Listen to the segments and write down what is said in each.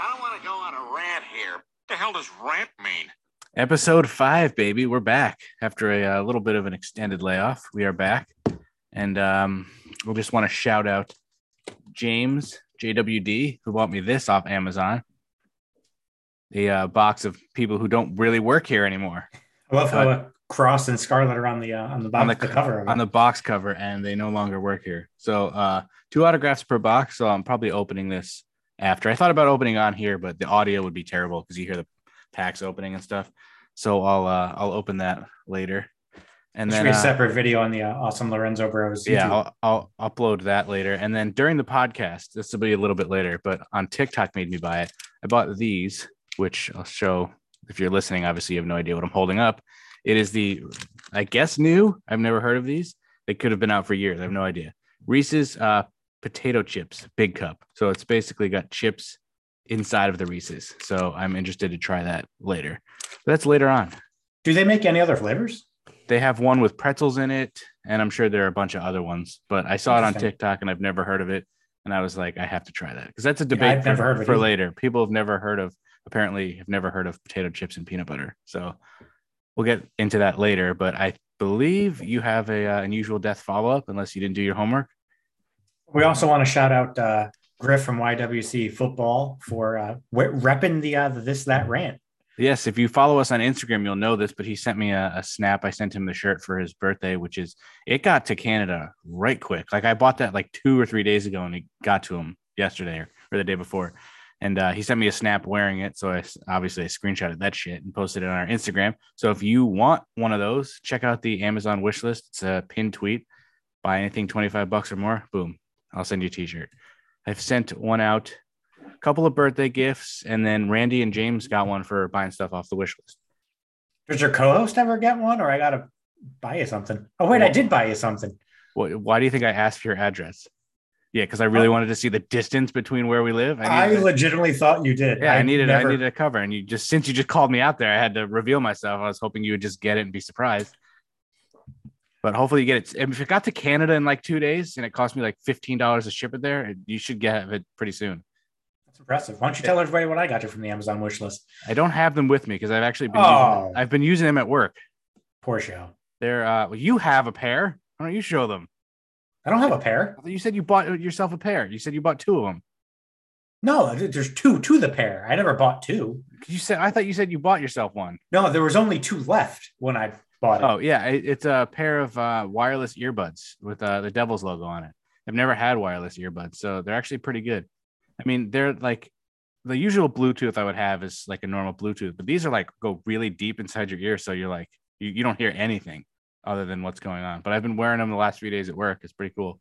I don't want to go on a rant here. What the hell does rant mean? Episode five, baby. We're back after a, uh little bit of an extended layoff. We are back, and um, we'll just want to shout out James JWD who bought me this off Amazon. the uh, box of people who don't really work here anymore I love how uh, Cross and Scarlet are on the uh, on the box, on the, the cover. Of it. on the box cover, and they no longer work here. So uh, two autographs per box. So I'm probably opening this after. I thought about opening on here, but the audio would be terrible because you hear the packs opening and stuff. So I'll uh, I'll open that later, and There should then be a uh, separate video on the uh, awesome Lorenzo Bros. yeah, I'll, I'll upload that later. And then during the podcast, this will be a little bit later, but on TikTok made me buy it. I bought these, which I'll show if you're listening. Obviously, you have no idea what I'm holding up. It is the, I guess, new. I've never heard of these. They could have been out for years. I have no idea. Reese's uh, potato chips, big cup. So it's basically got chips inside of the Reese's. So I'm interested to try that later. But that's later on. Do they make any other flavors? They have one with pretzels in it, and I'm sure there are a bunch of other ones. But I saw it on. TikTok, and I've never heard of it. And I was like, I have to try that because that's a debate I've for, for later. People have never heard of, apparently, have never heard of potato chips and peanut butter. So we'll get into that later. But I believe you have a uh, unusual death follow up, unless you didn't do your homework. We also want to shout out uh, Griff from YWC Football for uh, repping the uh, this that rant. Yes, if you follow us on Instagram, you'll know this. But he sent me a, a snap. I sent him the shirt for his birthday, which is it got to Canada right quick. Like I bought that like two or three days ago, and it got to him yesterday or, or the day before. And uh, he sent me a snap wearing it, so I obviously I screenshotted that shit and posted it on our Instagram. So if you want one of those, check out the Amazon wish list. It's a pinned tweet. Buy anything twenty five bucks or more, boom, I'll send you a t-shirt. I've sent one out, a couple of birthday gifts, and then Randy and James got one for buying stuff off the wish list. Does your co-host ever get one, or I gotta buy you something? Oh wait, I did buy you something. What, why do you think I asked for your address? Yeah, because I really wanted to see the distance between where we live. I, to- legitimately thought you did. yeah, I needed never- I needed a cover, and you just since you just called me out there, I had to reveal myself. I was hoping you would just get it and be surprised. But hopefully you get it. If it got to Canada in like two days and it cost me like fifteen dollars to ship it there, you should get it pretty soon. That's impressive. Why don't you tell everybody what I got you from the Amazon wish list? I don't have them with me because I've actually been Oh. using, I've been using them at work. Poor show. They're uh, well, you have a pair. Why don't you show them? I don't have a pair. You said you bought yourself a pair. You said you bought two of them. No, there's two to the pair. I never bought two. You said I thought you said you bought yourself one. No, there was only two left when I Oh yeah, it- it's a pair of uh, wireless earbuds with uh, the Devil's logo on it. I've never had wireless earbuds, so they're actually pretty good. I mean, they're like the usual Bluetooth I would have is like a normal Bluetooth, but these are like go really deep inside your ear, so you're like you, you don't hear anything other than what's going on. But I've been wearing them the last few days at work. It's pretty cool.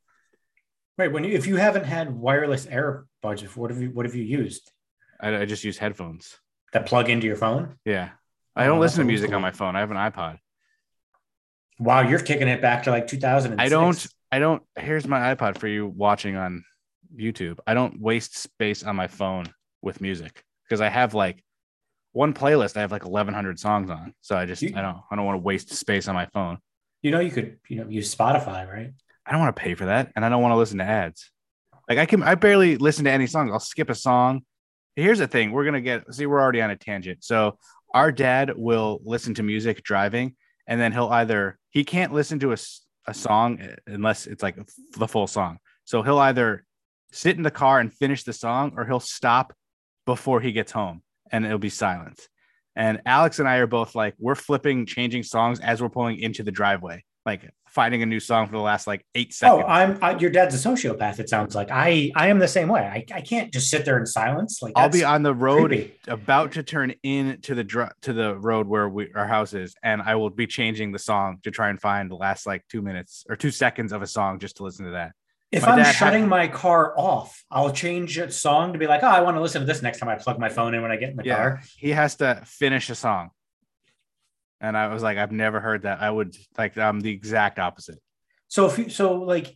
Wait, when you if you haven't had wireless earbuds before, what have you what have you used? I, I just use headphones. That plug into your phone? Yeah, I Oh, don't that's listen to music school. on my phone. I have an iPod. Wow, you're kicking it back to like 2000. I don't. I don't. Here's my iPod for you watching on YouTube. I don't waste space on my phone with music because I have like one playlist. I have like 1,100 songs on, so I just You- I don't I don't want to waste space on my phone. You know, you could you know use Spotify, right? I don't want to pay for that, and I don't want to listen to ads. Like I can, I barely listen to any songs. I'll skip a song. Here's the thing: we're gonna get. See, we're already on a tangent. So our dad will listen to music driving, and then he'll either he can't listen to a, a song unless it's like the full song. So he'll either sit in the car and finish the song, or he'll stop before he gets home, and it'll be silent. And Alex and I are both like we're flipping, changing songs as we're pulling into the driveway, like finding a new song for the last like eight oh, seconds. Oh, I'm I, your dad's a sociopath. It sounds like I I am the same way. I, I can't just sit there in silence. Like I'll be on the road creepy. about to turn in to the dr- to the road where we our house is, and I will be changing the song to try and find the last like two minutes or two seconds of a song just to listen to that. If My I'm had- shutting my car off, I'll change a song to be like, oh, I want to listen to this next time I plug my phone in when I get in the Yeah. car. He has to finish a song, and I was like, I've never heard that. I would like I'm the exact opposite. So if you so like,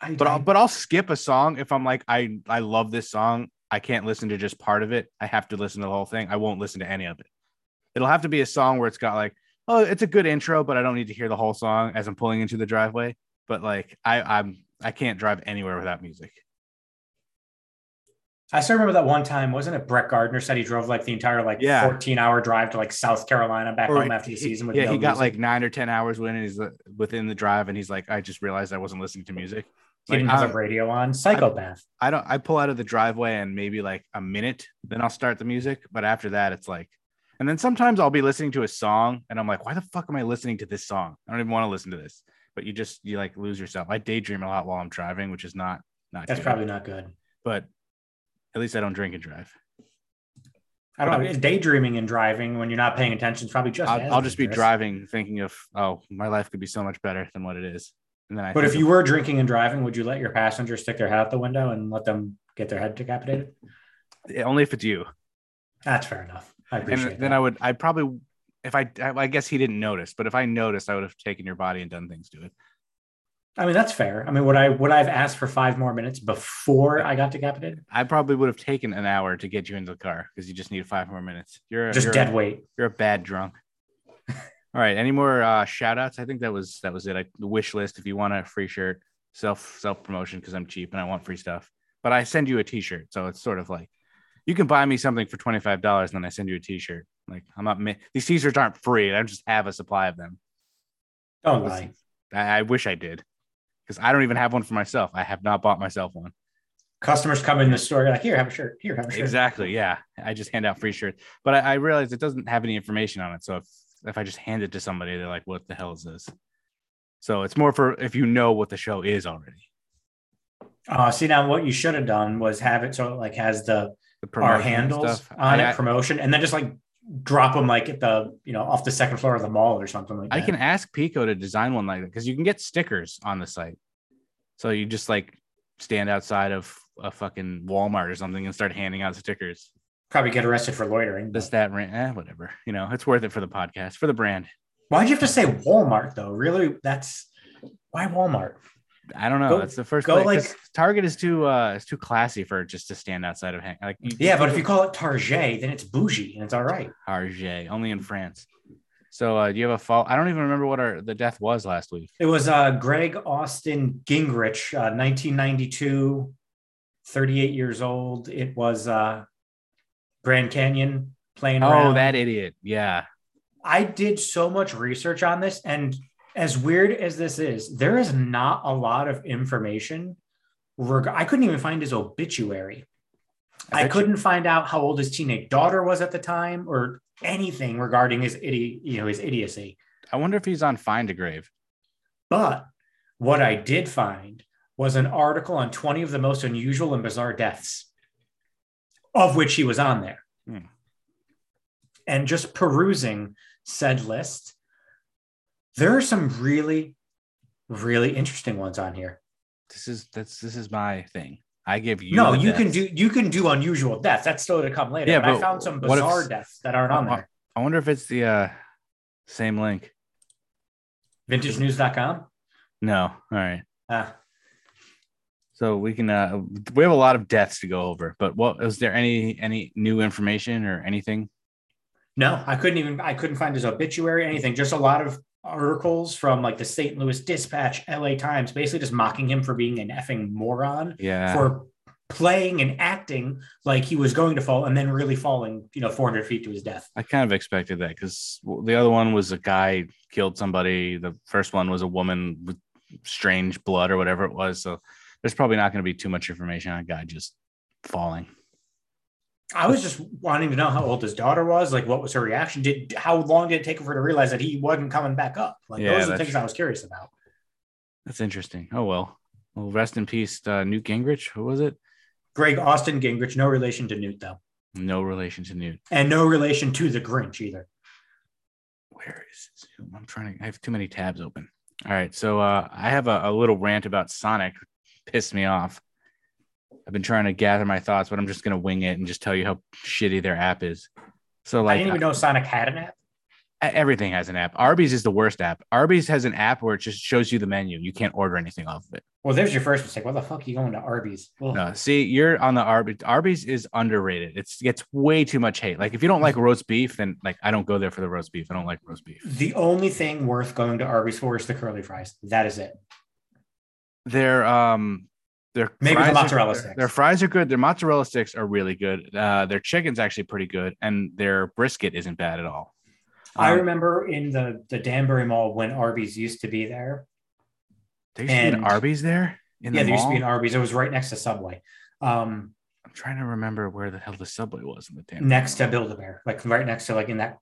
I, But I, I'll, but I'll skip a song if I'm like I I love this song. I can't listen to just part of it. I have to listen to the whole thing. I won't listen to any of it. It'll have to be a song where it's got like, oh, it's a good intro, but I don't need to hear the whole song as I'm pulling into the driveway. But like I I'm I can't drive anywhere without music. I still remember that one time, wasn't it? Brett Gardner said he drove like the entire like Yeah. 14 hour drive to like South Carolina back Or home after the he- season with yeah, no he got music. like nine or ten hours when he's uh, within the drive, and he's like, I just realized I wasn't listening to music. he didn't have I- the radio on. Psychopath. I don't. I pull out of the driveway and maybe like a minute, then I'll start the music. But after that, it's like, and then sometimes I'll be listening to a song, and I'm like, why the fuck am I listening to this song? I don't even want to listen to this. But you just you like lose yourself. I daydream a lot while I'm driving, which is not not. That's good. probably not good. But at least I don't drink and drive. I don't know. Daydreaming and driving when you're not paying attention is probably just. I'll, I'll just be driving, thinking of, oh, my life could be so much better than what it is. And then I. But if you were drinking and driving, would you let your passenger stick their head out the window and let them get their head decapitated? of- only if it's you, That's fair enough. I appreciate and then that. I would, I probably, if I, I guess he didn't notice, but if I noticed, I would have taken your body and done things to it. I mean, that's fair. I mean, would I would I have asked for five more minutes before I got decapitated? I probably would have taken an hour to get you into the car because you just need five more minutes. You're Just you're, dead weight. You're a bad drunk. All right. Any more uh, shout outs? I think that was that was it. I, the wish list. If you want a free shirt, self self promotion because I'm cheap and I want free stuff. But I send you a T-shirt, so it's sort of like you can buy me something for twenty five dollars, and then I send you a T-shirt. Like I'm not these T-shirts aren't free. I just have a supply of them. Don't lie. I, I wish I did because I don't even have one for myself. I have not bought myself one. Customers come in the store, like, here, have a shirt. Here, have a shirt. Exactly. Yeah. I just hand out free shirts, but I, I realize it doesn't have any information on it. So if, if I just hand it to somebody, they're like, what the hell is this? So it's more for if you know what the show is already. Uh, see now, what you should have done was have it so it like has the The our handles stuff. on I, it, promotion, and then just like drop them like at the you know off the second floor of the mall or something like that. I can ask Pico to design one like that because you can get stickers on the site. So you just like stand outside of a fucking Walmart or something and start handing out stickers. probably get arrested for loitering. This, that, rant, eh, whatever. You know, it's worth it for the podcast, for the brand. Why'd you have to say Walmart though? Really, that's why Walmart. I don't know. Go- That's the first. go, like- Target is too uh is too classy for just to stand outside of hang. Like you, Yeah, but if you call it Target, then it's bougie and it's all right. Target only in France. So uh, do you have a fault? I don't even remember what our the death was last week. It was uh, Greg Austin Gingrich, uh, 1992, 38 years old. It was uh, Grand Canyon playing Oh, around. that idiot. Yeah. I did so much research on this, and as weird as this is, there is not a lot of information. Reg- I couldn't even find his obituary. I I, couldn't find out how old his teenage daughter was at the time, or anything regarding his idi- you know, his idiocy. I wonder if he's on Find a Grave. But what I did find was an article on 20 of the most unusual and bizarre deaths, of which he was on there. Hmm. And just perusing said list, there are some really, really interesting ones on here. This is that's this is my thing. I give you no, you can do you can do unusual deaths. That's still to come later. Yeah, but, I found some what if- bizarre deaths that aren't on there. I wonder if it's the uh same link. VintageNews.com. No. All right. Ah, So we can uh we have a lot of deaths to go over, but what is there any any new information or anything? No, I couldn't even I couldn't find his obituary, anything. Just a lot of articles from like the St. Louis Dispatch, LA Times, basically just mocking him for being an effing moron Yeah. for playing and acting like he was going to fall and then really falling, you know, 400 feet to his death. I kind of expected that because the other one was a guy killed somebody. The first one was a woman with strange blood or whatever it was. So there's probably not going to be too much information on a guy just falling. I was just wanting to know how old his daughter was, like what was her reaction? Did how long did it take for her to realize that he wasn't coming back up? Like Yeah, those are the things I was curious about. That's interesting. Oh well. Well, rest in peace, uh, Newt Gingrich. Who was it? Greg Austin Gingrich, no relation to Newt though, No relation to Newt. and no relation to the Grinch either. Where is this? I'm trying to. I have too many tabs open. All right, so uh, I have a, a little rant about Sonic. Pissed me off. I've been trying to gather my thoughts, but I'm just gonna wing it and just tell you how shitty their app is. So like, I didn't even know Sonic had an app. uh, everything has an app. Arby's is the worst app. Arby's has an app where it just shows you the menu. You can't order anything off of it. Well, there's your first mistake. What the fuck are you going to Arby's? Ugh. No, see, you're on the Arby's. Arby's is underrated. It's gets way too much hate. Like if you don't like roast beef, then like I don't go there for the roast beef. I don't like roast beef. The only thing worth going to Arby's for is the curly fries. That is it. Their um Their Maybe the are- mozzarella their- sticks. Their fries are good. Their mozzarella sticks are really good. Uh, their chicken's actually pretty good, and their brisket isn't bad at all. I Um, remember in the the Danbury Mall when Arby's used to be there. There used to be an and- Arby's there. In yeah, the there used to be an? Arby's. It was right next to Subway. Um, I'm trying to remember where the hell the subway was in the Danbury. next to Build a Bear, like right next to like in that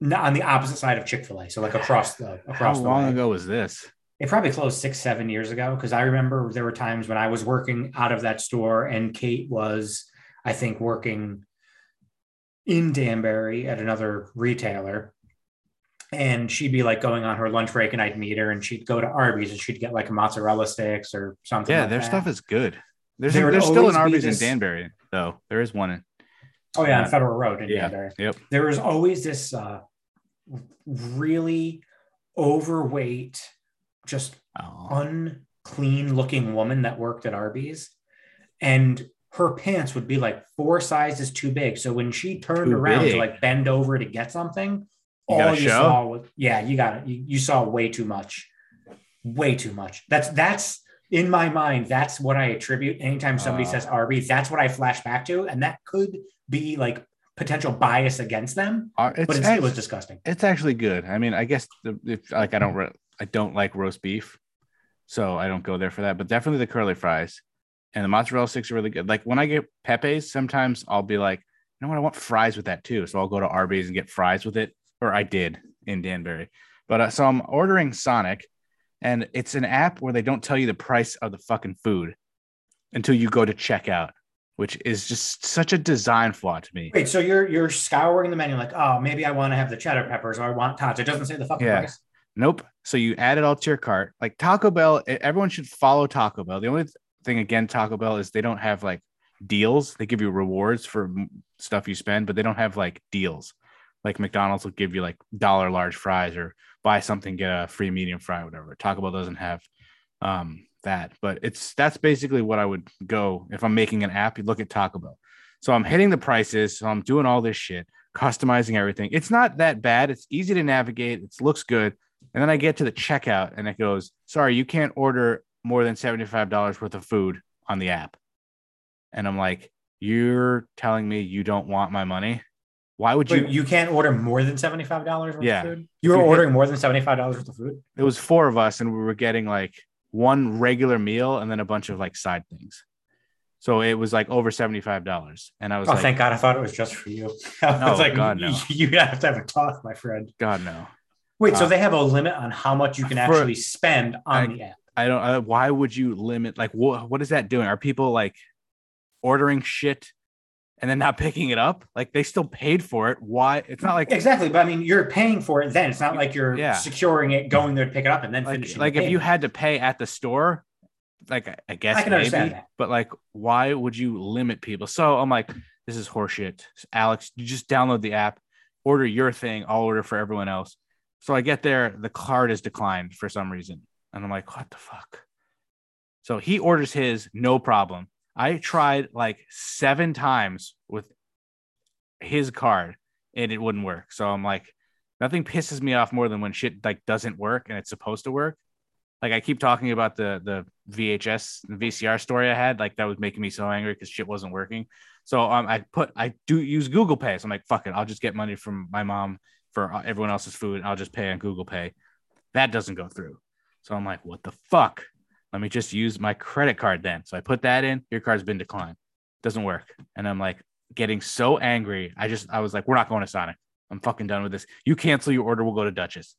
not on the opposite side of Chick Fil A, so like across the How across the long way. ago was this? It probably closed six seven years ago because I remember there were times when I was working out of that store and Kate was, I think, working in Danbury at another retailer. And she'd be like going on her lunch break, and I'd meet her, and she'd go to Arby's, and she'd get like a mozzarella sticks or something. Yeah, like their that. stuff is good. There's There there's still an Arby's this- in Danbury though. There is one in. Oh yeah, Yeah. on Federal Road in Yeah. Danbury. Yep. There was always this uh, really overweight, just Oh. unclean looking woman that worked at Arby's, and her pants would be like four sizes too big. So when she turned Too around big. to like bend over to get something, You all you show? saw was yeah, you got it. You, you saw way too much, way too much. That's that's in my mind. That's what I attribute. Anytime somebody Uh. says Arby's, that's what I flash back to, and that could be like potential bias against them. Ar- It's, But it's, it was disgusting. it's actually good. I mean, I guess the, if like I don't re- I don't like roast beef, so I don't go there for that. But definitely the curly fries and the mozzarella sticks are really good. Like when I get Pepe's, sometimes I'll be like, you know what, I want fries with that too. So I'll go to Arby's and get fries with it, or I did in Danbury. But uh, so I'm ordering Sonic, and it's an app where they don't tell you the price of the fucking food until you go to checkout, which is just such a design flaw to me. Wait, so you're you're scouring the menu like, oh, maybe I want to have the cheddar peppers or I want tots. It doesn't say the fucking Yeah. price. Nope. So you add it all to your cart. Like Taco Bell, everyone should follow Taco Bell. The only thing again, Taco Bell is they don't have like deals. They give you rewards for stuff you spend, but they don't have like deals. Like McDonald's will give you like dollar large fries or buy something, get a free medium fry, whatever. Taco Bell doesn't have um, that, but it's that's basically what I would go if I'm making an app. You look at Taco Bell. So I'm hitting the prices. So I'm doing all this shit, customizing everything. It's not that bad. It's easy to navigate. It looks good. And then I get to the checkout and it goes, sorry, you can't order more than $75 worth of food on the app. And I'm like, you're telling me you don't want my money? Why would you? Wait, you can't order more than seventy five dollars worth Yeah. of food. You were you ordering more than seventy five dollars worth of food. it was four of us and we were getting like one regular meal and then a bunch of like side things. So it was like over $75. And I was Oh, like, thank God! I thought it was just for you. I No, was like, God, no. you have to have a talk, my friend. God, no. Wait, so Uh, they have a limit on how much you can for- actually spend on I- the app? I don't. Uh, why would you limit? Like, what? What is that doing? Are people like ordering shit and then not picking it up? Like, they still paid for it. Why? It's not like Exactly, but I mean, you're paying for it. Then it's not like you're Yeah. securing it, going there to pick it up, and then like, finishing. like the if you had to pay at the store. Like, I- guess I can maybe, understand that. but like, why would you limit people? So I'm like, this is horseshit. Alex, you just download the app, order your thing. I'll order for everyone else. So I get there, the card is declined for some reason, and I'm like, what the fuck? So he orders his, no problem. I tried like seven times with his card and it wouldn't work. So I'm like, nothing pisses me off more than when shit like doesn't work and it's supposed to work. Like I keep talking about the the VHS VCR story I had, like that was making me so angry because shit wasn't working. So um, I put I do use Google Pay. So I'm like, fuck it, I'll just get money from my mom for everyone else's food. I'll just pay on Google Pay. That doesn't go through. So I'm like, what the fuck? Let me just use my credit card then. So I put that in. Your card's been declined. Doesn't work. And I'm like getting so angry. I just I was like, we're not going to Sonic. I'm fucking done with this. You cancel your order, we'll go to Duchess.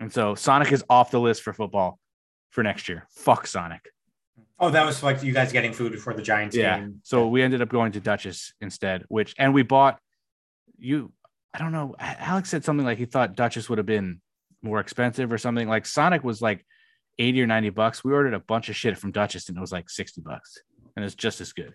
And so Sonic is off the list for football for next year. Fuck Sonic. Oh, that was like you guys getting food before the Giants Yeah. game. So we ended up going to Duchess instead, which and we bought you. I don't know. Alex said something like he thought Duchess would have been more expensive or something. Like Sonic was like 80 or 90 bucks. We ordered a bunch of shit from Duchess and it was like 60 bucks. And it's just as good.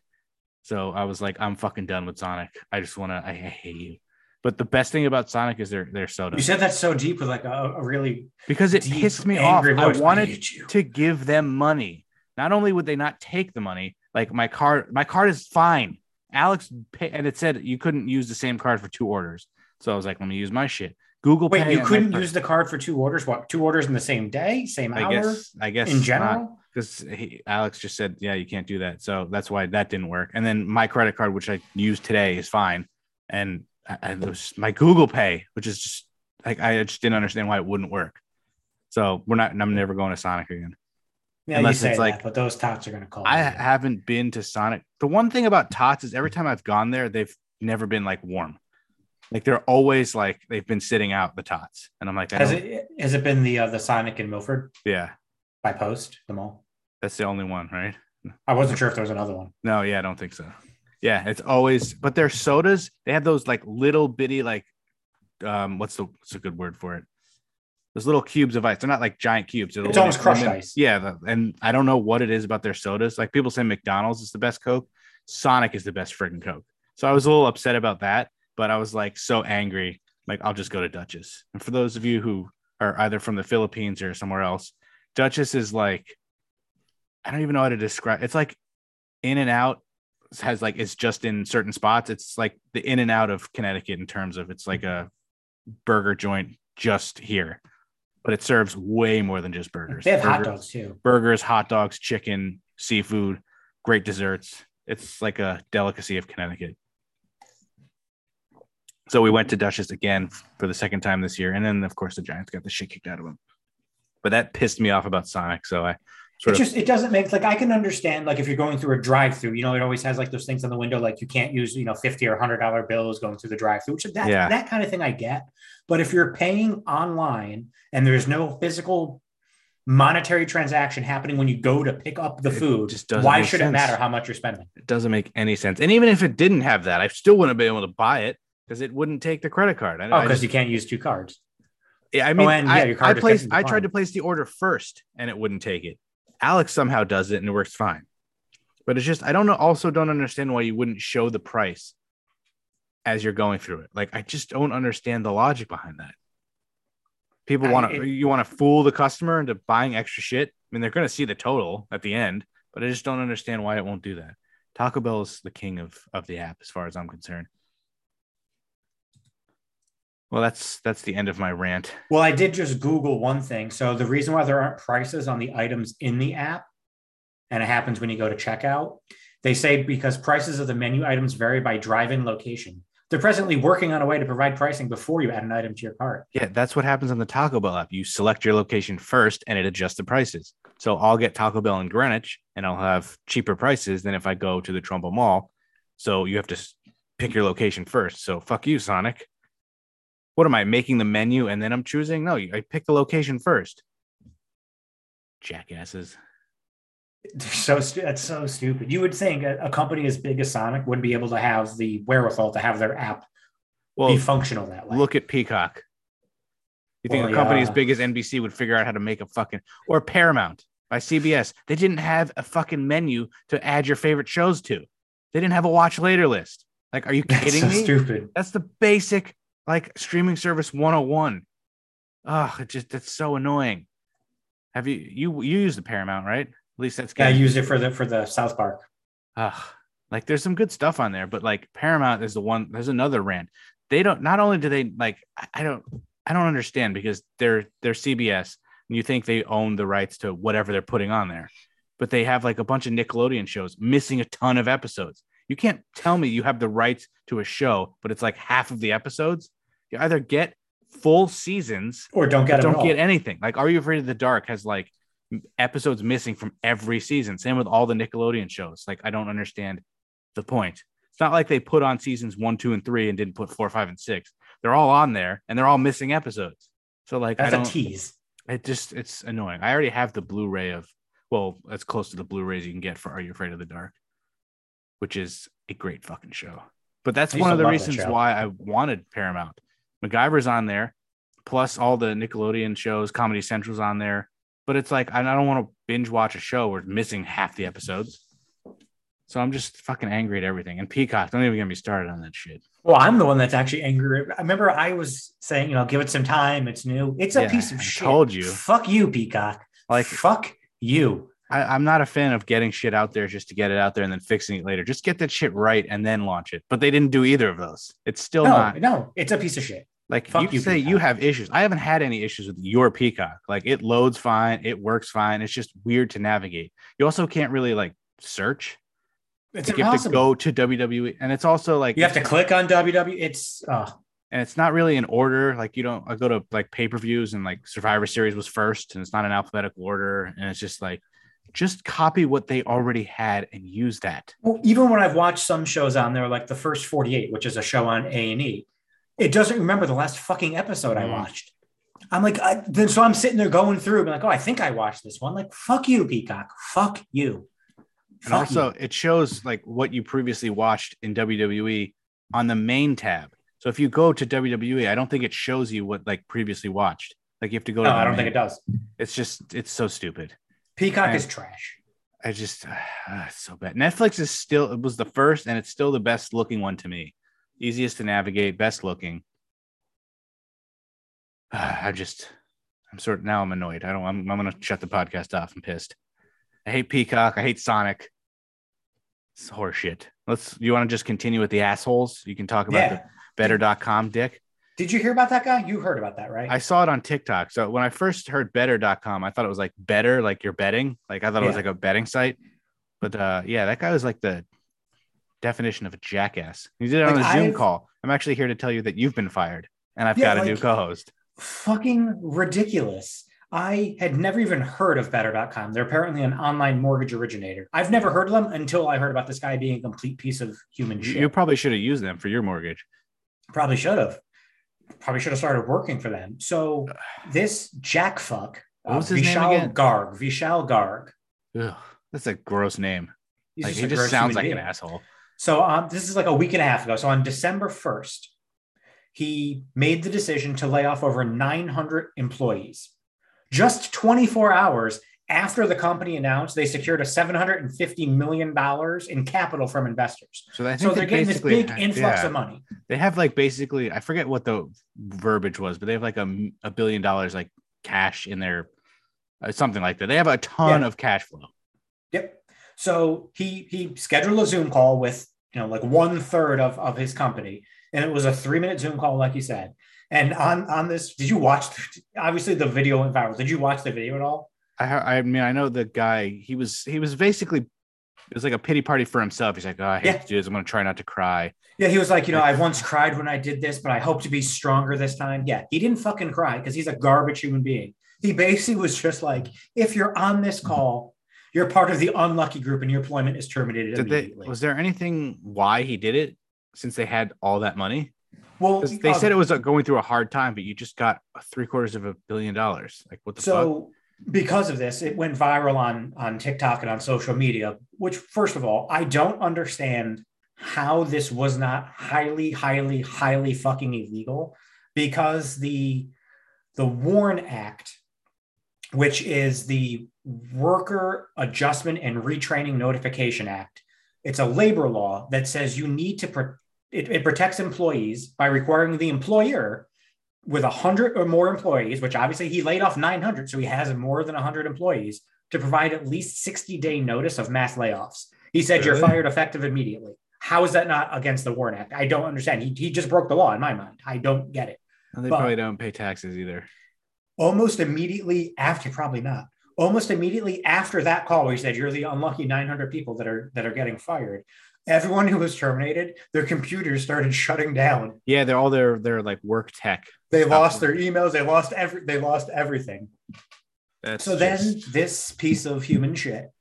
So I was like, I'm fucking done with Sonic. I just want to, I, hate you. But the best thing about Sonic is their their soda you said that so deep with like a, a really because it deep, pissed me off. I wanted to give them money. Not only would they not take the money, like my card, my card is fine. Alex pay, and it said you couldn't use the same card for two orders. So I was like, let me use my shit. Google Wait, Pay. you couldn't use the card for two orders? What? Two orders in the same day, same I hour? guess. I guess in general? because Alex just said, yeah, you can't do that. So that's why that didn't work. And then my credit card, which I used today, is fine. And I, my Google Pay, which is just like I just didn't understand why it wouldn't work. So we're not. I'm never going to Sonic again. Yeah, Unless you say it's like, that, but those tots are going to call. I haven't been to Sonic. The one thing about tots is every time I've gone there, they've never been like warm. Like they're always like they've been sitting out the tots, and I'm like, has it has it been the uh, the Sonic in Milford? Yeah, by Post the mall. That's the only one, right? I wasn't sure if there was another one. No, yeah, I don't think so. Yeah, it's always, but their sodas, they have those like little bitty, like, um, what's the what's a good word for it? Those little cubes of ice. They're not like giant cubes. It's almost crushed ice. Yeah, the, and I don't know what it is about their sodas. Like people say McDonald's is the best Coke. Sonic is the best freaking Coke. So I was a little upset about that, but I was like so angry. Like I'll just go to Duchess. And for those of you who are either from the Philippines or somewhere else, Duchess is like I don't even know how to describe. It's like in and out has like it's just in certain spots. It's like the in and out of Connecticut in terms of it's like a burger joint just here, but it serves way more than just burgers. They have burgers, hot dogs too. Burgers, hot dogs, chicken, seafood, great desserts. It's like a delicacy of Connecticut. So we went to Duchess again for the second time this year, and then of course the Giants got the shit kicked out of them. But that pissed me off about Sonic, so I it just it doesn't make like I can understand like if you're going through a drive-through, you know, it always has like those things on the window, like you can't use you know fifty or hundred dollar bills going through the drive-through, which that yeah. that kind of thing I get. But if you're paying online and there's no physical monetary transaction happening when you go to pick up the food, just why should sense. it matter how much you're spending? It doesn't make any sense. And even if it didn't have that, I still wouldn't be able to buy it because it wouldn't take the credit card. Oh, I, oh, because you can't use two cards. Yeah, I mean, oh, and, yeah, I, I placed. I tried to place the order first, and it wouldn't take it. Alex somehow does it and it works fine. But it's just I don't know. Also, don't understand why you wouldn't show the price as you're going through it. Like I just don't understand the logic behind that. People want to you want to fool the customer into buying extra shit. I mean, they're going to see the total at the end, but I just don't understand why it won't do that. Taco Bell is the king of of the app, as far as I'm concerned. Well, that's that's the end of my rant. Well, I did just Google one thing. So the reason why there aren't prices on the items in the app, and it happens when you go to checkout, they say because prices of the menu items vary by drive-in location. They're presently working on a way to provide pricing before you add an item to your cart. Yeah, that's what happens on the Taco Bell app. You select your location first, and it adjusts the prices. So I'll get Taco Bell in Greenwich, and I'll have cheaper prices than if I go to the Trumbull Mall. So you have to pick your location first. So fuck you, Sonic what am I making the menu and then I'm choosing? No, I pick the location first. Jackasses. So that's so stupid. You would think a, a, company as big as Sonic would be able to have the wherewithal to have their app well, be functional that way. Look at Peacock. You think well, a company as big as NBC would figure out how to make a fucking or Paramount by CBS? They didn't have a fucking menu to add your favorite shows to. They didn't have a watch later list. Like, are you kidding so me? Stupid. That's the basic like streaming service 101. Oh, it just that's so annoying. Have you you you use the Paramount, right? At least that's. Yeah, I used it for the for the South Park. Ugh. Like there's some good stuff on there, but like Paramount is the one there's another rant. They don't not only do they like I don't I don't understand because they're they're CBS and you think they own the rights to whatever they're putting on there. But they have like a bunch of Nickelodeon shows missing a ton of episodes. You can't tell me you have the rights to a show, but it's like half of the episodes. You either get full seasons or don't get don't get anything. Like Are You Afraid of the Dark has like episodes missing from every season. Same with all the Nickelodeon shows. Like I don't understand the point. It's not like they put on seasons one, two, and three and didn't put four, five, and six. They're all on there and they're all missing episodes. So like that's a tease. It just it's annoying. I already have the Blu-ray of well, as close to the Blu-rays you can get for Are You Afraid of the Dark, which is a great fucking show. But that's one of the reasons why I wanted Paramount MacGyver's on there, plus all the Nickelodeon shows, Comedy Central's on there. But it's like I don't want to binge watch a show where it's missing half the episodes. So I'm just fucking angry at everything. And Peacock, don't even get me started on that shit. Well, I'm the one that's actually angry. I remember I was saying, you know, give it some time. It's new. It's a yeah, piece of I shit. Told you. Fuck you, Peacock. Like fuck you. I, am not a fan of getting shit out there just to get it out there and then fixing it later. Just get that shit right and then launch it. But they didn't do either of those. It's still no, not. No, it's a piece of shit. Like Fuck you you, say, you have issues. I haven't had any issues with your Peacock. Like it loads fine, it works fine. It's just weird to navigate. You also can't really like search. It's Like, you have to go to WWE, and it's also like You have to click on WWE. It's uh, and it's not really in order. Like you don't. I go to like pay per views, and like Survivor Series was first, and it's not in alphabetical order, and it's just like, just copy what they already had and use that. well, even when I've watched some shows on there, like the first 48, which is a show on A and E, it doesn't remember the last fucking episode I Mm. watched. I'm like, I, then so I'm sitting there going through, and like, oh, I think I watched this one. Like, fuck you, Peacock. Fuck you. And Fuck also, you. it shows like what you previously watched in WWE on the main tab. So if you go to WWE, I don't think it shows you what like previously watched. Like you have to go. no, to I don't main- think it does. It's just it's so stupid. Peacock And- is trash. I just uh, it's so bad. Netflix is still it was the first and it's still the best looking one to me. Easiest to navigate, best looking. I just I'm sort of now I'm annoyed. I don't I'm, I'm gonna shut the podcast off. I'm pissed. I hate Peacock. I hate Sonic. It's horseshit. Let's you want to just continue with the assholes? You can talk about Yeah. the better.com dick. Did you hear about that guy? You heard about that, right? I saw it on TikTok. So when I first heard better.com, I thought it was like better, like you're betting. Like I thought it was Yeah. like a betting site. But uh yeah, that guy was like the definition of a jackass. He did it on a Zoom I've- call. I'm actually here to tell you that you've been fired and I've Yeah, got a new co-host. fucking ridiculous. I had never even heard of better.com. They're apparently an online mortgage originator. I've never heard of them until I heard about this guy being a complete piece of human shit. you probably should have used them for your mortgage. Probably should have. Probably should have started working for them. So this jack fuck, What uh, was his name Vishal? Garg, Vishal Garg. Ugh, that's a gross name. Like just he just sounds like being. an asshole. So um, this is like a week and a half ago. So on December 1st, he made the decision to lay off over 900 employees. Just 24 hours after the company announced they secured a $750 million in capital from investors. So So they they're getting this big influx yeah. of money. They have like basically, I forget what the verbiage was, but they have like a, a billion dollars like cash in their uh, something like that. They have a ton Yeah. of cash flow. Yep. So he he scheduled a Zoom call with you know like one third of, of his company, and it was a three minute Zoom call, like you said. And on on this, did you watch? Obviously, the video went viral. Did you watch the video at all? I I mean I know the guy he was he was basically it was like a pity party for himself. He's like, oh, I hate Yeah. to do this. I'm gonna try not to cry. Yeah, he was like, you know, I once cried when I did this, but I hope to be stronger this time. Yeah, he didn't fucking cry because he's a garbage human being. He basically was just like, if you're on this call, you're part of the unlucky group and your employment is terminated Did they immediately. was there anything why he did it since they had all that money? Well, they uh, said it was uh, going through a hard time, but you just got three quarters of a billion dollars. Like what the fuck? Because of this, it went viral on on TikTok and on social media. Which, first of all, I don't understand how this was not highly, highly, highly fucking illegal, because the the WARN Act, which is the Worker Adjustment and Retraining Notification Act, it's a labor law that says you need to. Pro- it, it protects employees by requiring the employer with 100 or more employees, which obviously he laid off 900, so he has more than 100 employees, to provide at least 60 day notice of mass layoffs. He said you're fired effective immediately. How is that not against the WARN Act? I don't understand. He, he just broke the law in my mind. I don't get it. And they but- probably don't pay taxes either. Almost immediately after, probably not. Almost immediately after that call, where he said you're the unlucky 900 people that are that are getting fired. Everyone who was terminated, their computers started shutting down. Yeah, they're all their their like work tech. They lost their emails. They lost every. They lost everything. That's So then this piece of human shit,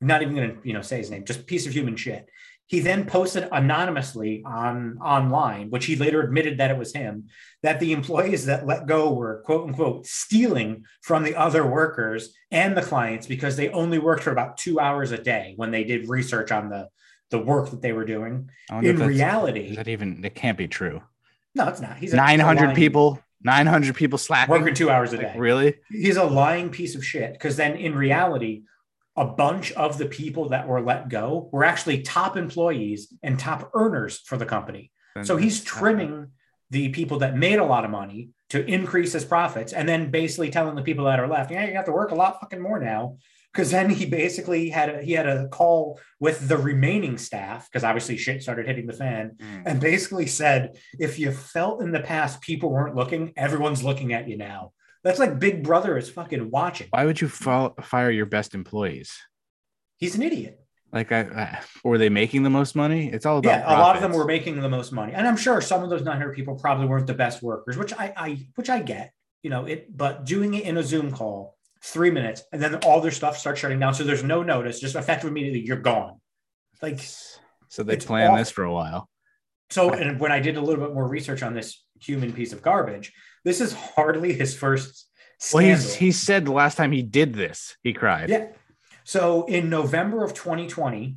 I'm not even gonna, you know, say his name, just piece of human shit. He then posted anonymously on online, which he later admitted that it was him, that the employees that let go were quote unquote stealing from the other workers and the clients because they only worked for about two hours a day when they did research on the the work that they were doing. In reality, that even it can't be true. No, it's not. He's a, Nine hundred lying- people, nine hundred people slacking. working two hours a Like, day. really? he's a lying piece of shit because then in reality a bunch of the people that were let go were actually top employees and top earners for the company Then so he's that's- trimming the people that made a lot of money to increase his profits and then basically telling the people that are left yeah you have to work a lot fucking more now because then he basically had a, he had a call with the remaining staff because obviously shit started hitting the fan Mm. and basically said if you felt in the past people weren't looking everyone's looking at you now that's like big brother is fucking watching Why would you fo- fire your best employees? he's an idiot Like, I, I were they making the most money? It's all about yeah a lot of them were making the most money and i'm sure some of those 900 people probably weren't the best workers which i i which i get you know it but doing it in a zoom call three minutes and then all their stuff starts shutting down so there's no notice just effective immediately you're gone like So they planned awful. this for a while. So, and when I did a little bit more research on this human piece of garbage, this is hardly his first Well, he's, he said the last time he did this, he cried. yeah. So in November of 2020,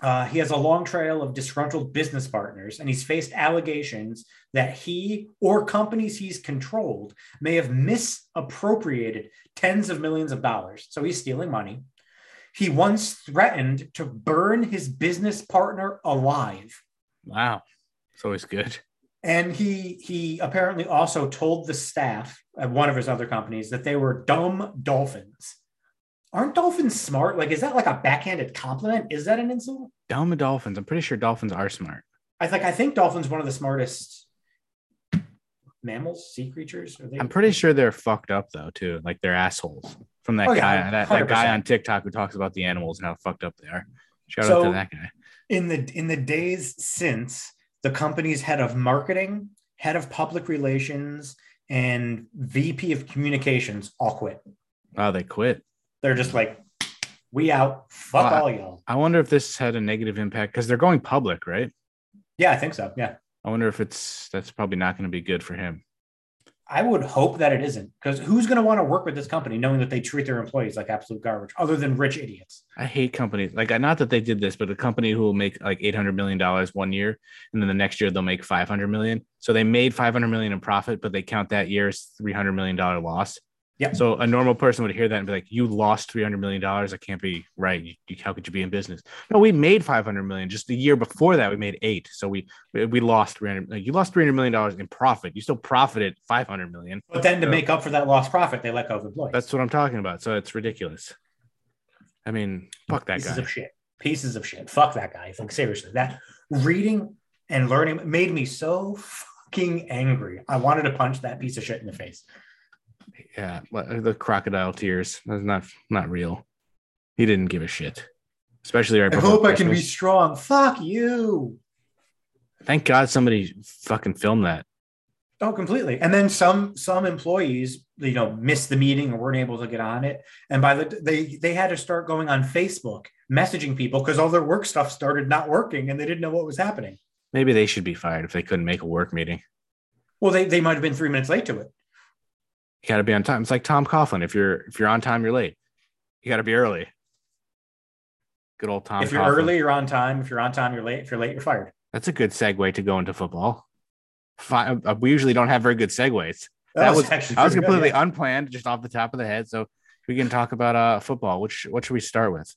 uh, he has a long trail of disgruntled business partners, and he's faced allegations that he or companies he's controlled may have misappropriated tens of millions of dollars. So he's stealing money. He once threatened to burn his business partner alive. Wow. It's always good. And he he apparently also told the staff at one of his other companies that they were dumb dolphins. Aren't dolphins smart? Like, is that like a backhanded compliment? Is that an insult? Dumb dolphins. I'm pretty sure dolphins are smart. I think I think dolphins one of the smartest mammals, sea creatures. Are they? I'm pretty sure they're fucked up though too. Like they're assholes. From that Oh, yeah, guy, that, that guy on TikTok who talks about the animals and how fucked up they are. Shout out to that guy. in the in the days since the company's head of marketing, head of public relations, and VP of communications all quit. Oh, they quit. They're just like, we out. Fuck Well, all y'all. I wonder if this had a negative impact because they're going public, right? Yeah, I think so. Yeah. I wonder if it's that's probably not going to be good for him. I would hope that it isn't because who's going to want to work with this company knowing that they treat their employees like absolute garbage other than rich idiots? I hate companies like not that they did this, but a company who will make like eight hundred million dollars one year, and then the next year they'll make five hundred million. So they made five hundred million in profit, but they count that year as three hundred million dollar loss. Yep. So a normal person would hear that and be like, "You lost three hundred million dollars. That can't be right. You, you, how could you be in business?" No, we made five hundred million. Just the year before that, we made eight. So we we lost three hundred. You lost three hundred million dollars in profit. You still profited five hundred million. But then to Yeah. make up for that lost profit, they let go of employees. That's what I'm talking about. So it's ridiculous. I mean, fuck that pieces guy. of shit. Pieces of shit. Fuck that guy. Like seriously, that reading and learning made me so fucking angry. I wanted to punch that piece of shit in the face. Yeah, the crocodile tears. That's not not real. He didn't give a shit. Especially right I hope I can be strong. Fuck you. Thank God somebody fucking filmed that. Oh, completely. And then some some employees, you know, missed the meeting or weren't able to get on it. And by the they they had to start going on Facebook, messaging people because all their work stuff started not working and they didn't know what was happening. Maybe they should be fired if they couldn't make a work meeting. Well, they, they might have been three minutes late to it. You got to be on time. It's like Tom Coughlin. If you're if you're on time, you're late. You got to be early. Good old Tom. if you're Coughlin. early, you're on time. If you're on time, you're late. If you're late, you're fired. that's a good segue to go into football. Fi- uh, we usually don't have very good segues. That was was actually I was pretty good, completely yeah. unplanned, just off the top of the head. So we can talk about uh football. Which what should we start with?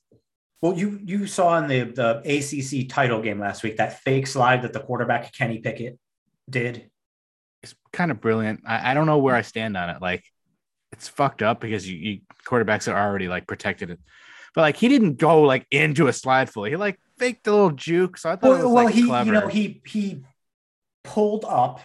Well, you you saw in the the ACC title game last week that fake slide that the quarterback Kenny Pickett did. Kind of brilliant. I, I don't know where I stand on it. Like it's fucked up because you, you quarterbacks are already like protected it. But like he didn't go like into a slide fully. He like faked a little juke. So I thought it was Well, well like he clever. you know he he pulled up.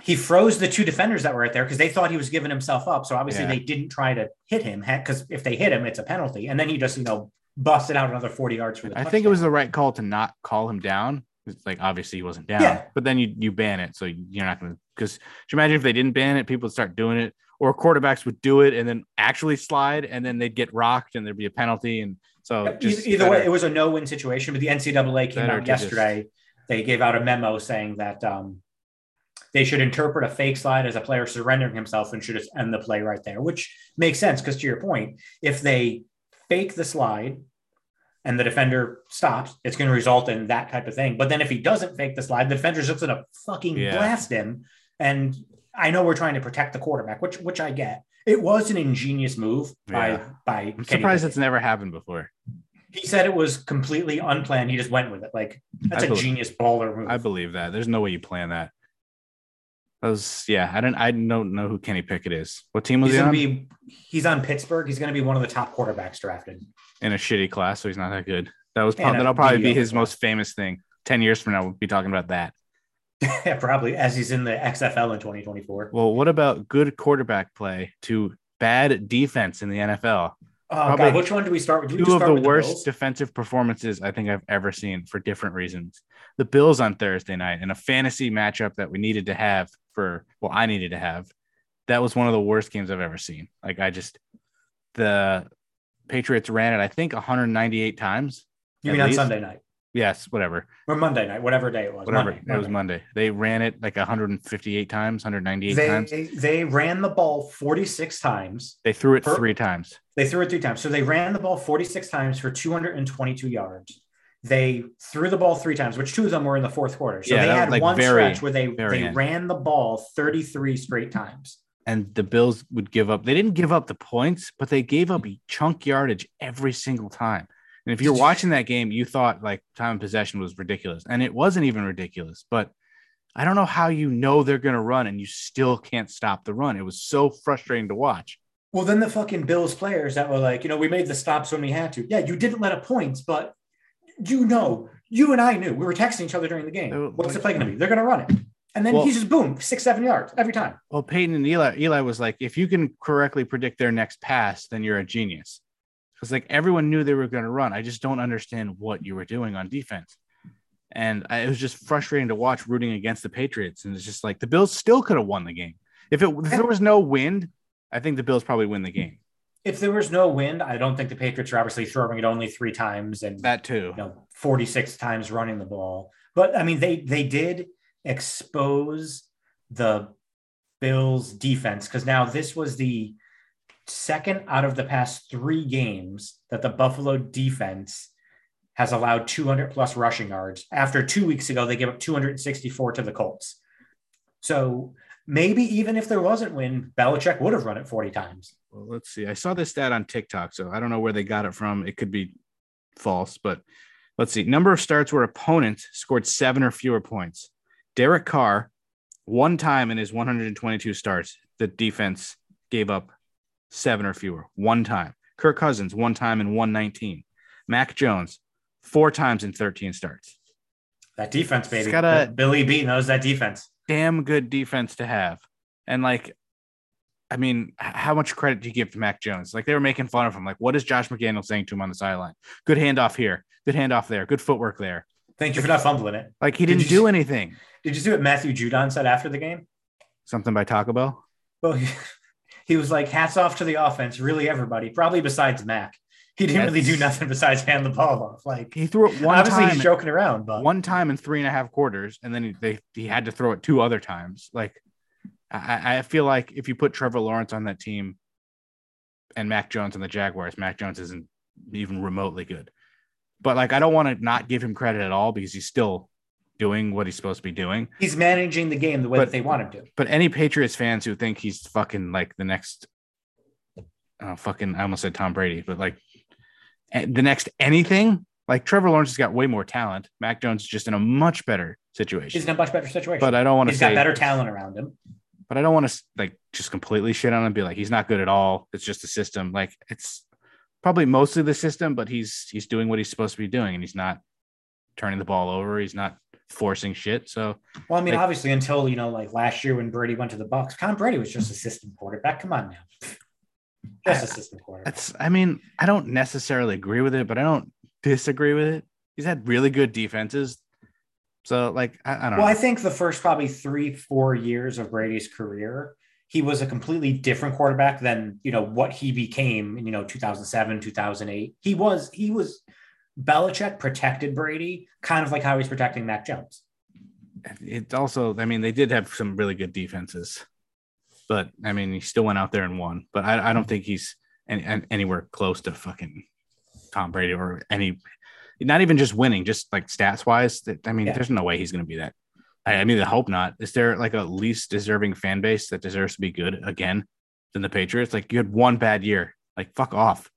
He froze the two defenders that were right there because they thought he was giving himself up. So obviously Yeah. they didn't try to hit him because if they hit him, it's a penalty. And then he just you know busted out another forty yards for the. I think it was the right call to not call him down. It's like obviously he wasn't down, Yeah. but then you you ban it, so you're not going to. Because you imagine if they didn't ban it, people would start doing it, or quarterbacks would do it and then actually slide, and then they'd get rocked, and there'd be a penalty, and so just either, either way, it was a no-win situation. But the NCAA came out to just- yesterday. They gave out a memo saying that um, they should interpret a fake slide as a player surrendering himself and should just end the play right there, which makes sense because to your point, if they fake the slide and the defender stops, it's going to result in that type of thing. But then if he doesn't fake the slide, the defender's just going to fucking Yeah. blast him. And I know we're trying to protect the quarterback, which which I get. It was an ingenious move by Yeah. by. I'm Kenny surprised Pickett. it's never happened before. He said it was completely unplanned. He just went with it. Like that's I a believe- genius baller move. I believe that. There's no way you plan that. That was yeah. I don't I don't know who Kenny Pickett is. What team was He's he on? be he's on Pittsburgh. He's gonna be one of the top quarterbacks drafted. In a shitty class, so he's not that good. That was And prob- a that'll probably be his most famous thing. Ten years from now, we'll be talking about that. yeah, probably as he's in the XFL in 2024. Well, what about good quarterback play to bad defense in the NFL? Oh Probably god, which one do we start with? Do Two of start the worst Bills? defensive performances I think I've ever seen for different reasons. The Bills on Thursday night in a fantasy matchup that we needed to have for well, I needed to have. That was one of the worst games I've ever seen. Like I just the Patriots ran it, I think 198 times. You mean on least. Sunday night Yes, whatever. or Monday night, whatever day it was. Whatever. Monday, It was Monday. They ran it like 158 times, 198 times. They they ran the ball 46 times. They threw it per- three times. They threw it three times. So they ran the ball 46 times for 222 yards. They threw the ball three times, which two of them were in the fourth quarter. So Yeah, they had like, one very, stretch where they, they end. ran the ball 33 straight times. And the Bills would give up. They didn't give up the points, but they gave up a chunk yardage every single time. And if you're watching that game, you thought like time of possession was ridiculous. And it wasn't even ridiculous. But I don't know how you know they're going to run and you still can't stop the run. It was so frustrating to watch. Well, then the fucking Bills players that were like, you know, we made the stops when we had to. Yeah, you didn't let up points, but you know, you and I knew we were texting each other during the game. Uh, What's the play going to be? They're going to run it. And then Well- he's just boom, six, seven yards every time. Well, Peyton and Eli, Eli was like, if you can correctly predict their next pass, then you're a genius. Because like everyone knew they were going to run. I just don't understand what you were doing on defense. And I, it was just frustrating to watch rooting against the Patriots. And it's just like the Bills still could have won the game. If it if there was no wind, I think the Bills probably win the game. If there was no wind, I don't think the Patriots are obviously throwing it only three times and That too. you know 46 times running the ball. But I mean, they they did expose the Bills defense because now this was the second out of the past three games that the Buffalo defense has allowed 200 plus rushing yards. After two weeks ago, they gave up 264 to the Colts. So maybe even if there wasn't win, Belichick would have run it 40 times. Well, let's see. I saw this stat on TikTok, so I don't know where they got it from. It could be false, but let's see. Number of starts where opponents scored seven or fewer points. Derek Carr, one time in his 122 starts, the defense gave up seven or fewer. One time. Kirk Cousins, one time in 119. Mac Jones, four times in 13 starts. That defense, baby. got a- Billy B knows that defense. Damn good defense to have. And like, I mean, how much credit do you give to Mac Jones? Like they were making fun of him. Like, what is Josh McDaniel saying to him on the sideline? Good handoff here, good handoff there, good footwork there. Thank you for not fumbling it. Like he Did didn't you- do anything. Did you see what Matthew Judon said after the game? Something by Taco Bell. Well, he, he was like, hats off to the offense, really everybody, probably besides Mac. He didn't really do nothing besides hand the ball off. Like, He threw it one time. obviously time. he's joking around, but one time in three and a half quarters, and then he, they he had to throw it two other times. Like I, I feel like if you put Trevor Lawrence on that team and Mac Jones on the Jaguars, Mac Jones isn't even remotely good. But like I don't want to not give him credit at all because he's still doing what he's supposed to be doing. he's managing the game the way But- that they want him to. But any Patriots fans who think he's fucking like the next, uh, fucking I almost said Tom Brady, but like the next anything, like Trevor Lawrence has got way more talent. Mac Jones is just in a much better situation. He's in a much better situation. but I don't want to he's say, got better talent around him. but I don't want to like just completely shit on him. and Be like he's not good at all. It's just a system. Like it's probably mostly the system, but he's he's doing what he's supposed to be doing, and he's not turning the ball over. He's not forcing shit. So Well, I mean, Like- obviously, until you know, like last year when Brady went to the Bucs, Tom Brady was just a system quarterback. Come on now, just a system quarterback. That's, I mean, I don't necessarily agree with it, but I don't disagree with it. He's had really good defenses. So, like, I, I don't know. Well, I think the first probably three, four years of Brady's career, he was a completely different quarterback than you know what he became in you know 2007, 2008. He was he was Belichick protected Brady, kind of like how he's protecting Mac Jones. It's also, I mean, they did have some really good defenses, but I mean, he still went out there and won. But I, I don't think he's any, anywhere close to fucking Tom Brady or any, not even just winning, just like stats wise. I mean, Yeah. there's no way he's going to be that. I, I mean, I hope not. Is there like a least deserving fan base that deserves to be good again than the Patriots? Like, you had one bad year. Like, fuck off.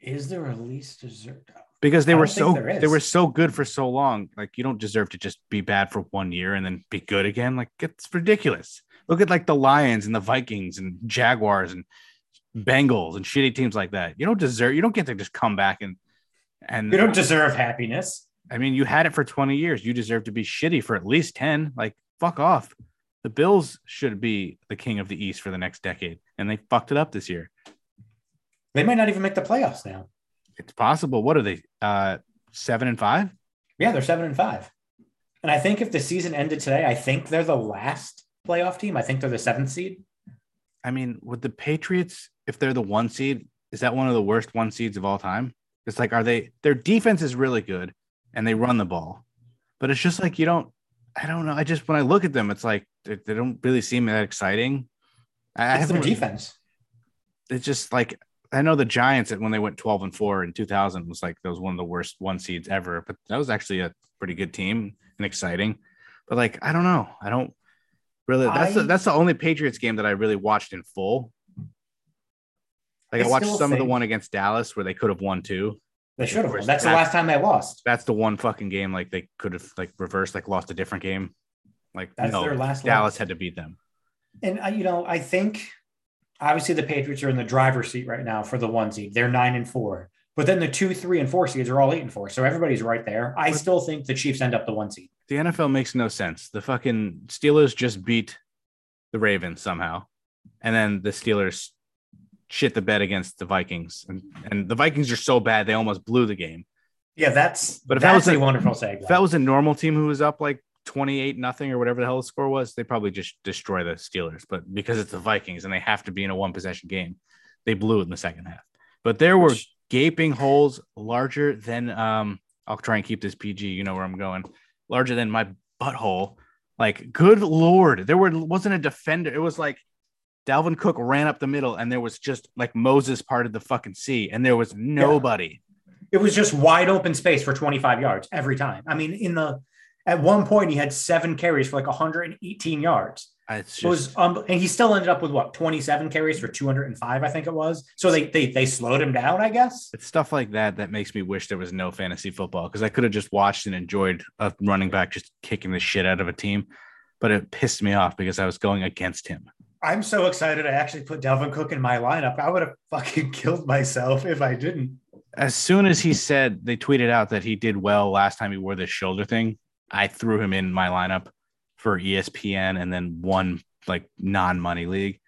Is there a least dessert? because they were so they were so good for so long. Like you don't deserve to just be bad for one year and then be good again. Like it's ridiculous. Look at like the Lions and the Vikings and Jaguars and Bengals and shitty teams like that. You don't deserve. You don't get to just come back and and You don't deserve happiness. I mean, you had it for 20 years. You deserve to be shitty for at least 10. Like, fuck off. The Bills should be the king of the East for the next decade, and they fucked it up this year. They might not even make the playoffs now. It's possible. What are they? Uh, seven and five? Yeah, they're seven and five. And I think if the season ended today, I think they're the last playoff team. I think they're the seventh seed. I mean, with the Patriots, if they're the one seed, is that one of the worst one seeds of all time? It's like, are they? Their defense is really good, and they run the ball, but it's just like you don't. I don't know. I just when I look at them, it's like they, they don't really seem that exciting. I, I their defense. It's just like I know the Giants when they went twelve and four in two thousand was like that was one of the worst one seeds ever, but that was actually a pretty good team and exciting. But like I don't know. I don't really. That's the, that's the only Patriots game that I really watched in full. Like I, I watched some of the one against Dallas where they could have won too. They should have. won. That's the last time they lost. That's the one fucking game like they could have like reversed, like lost a different game. Like That's no, their last Dallas loss. had to beat them. And uh, you know, I think obviously the Patriots are in the driver's seat right now for the one seed. They're nine and four. But then the two, three, and four seeds are all eight and four. So everybody's right there. I But- still think the Chiefs end up the one seed. The NFL makes no sense. The fucking Steelers just beat the Ravens somehow, and then the Steelers shit the bed against the Vikings, and, and the Vikings are so bad they almost blew the game. Yeah, that's But if that was a wonderful segue. If that was a normal team who was up like twenty eight nothing or whatever the hell the score was, they probably just destroy the Steelers. But because it's the Vikings and they have to be in a one possession game, they blew it in the second half. But there were Which- gaping holes larger than um. I'll try and keep this PG. You know where I'm going. Larger than my butthole. Like, good lord, there were wasn't a defender. It was like Dalvin Cook ran up the middle, and there was just like Moses parted the fucking sea, and there was nobody. it was just wide open space for 25 yards every time. I mean, in the at one point he had seven carries for like 118 yards. It's It was um, and he still ended up with what 27 carries for 205, I think it was. So they they they slowed him down, I guess. it's stuff like that that makes me wish there was no fantasy football because I could have just watched and enjoyed a running back just kicking the shit out of a team, but it pissed me off because I was going against him. I'm so excited I actually put Dalvin Cook in my lineup. I would have fucking killed myself if I didn't. As soon as he said they tweeted out that he did well last time he wore this shoulder thing, I threw him in my lineup for ESPN and then one like non-money league.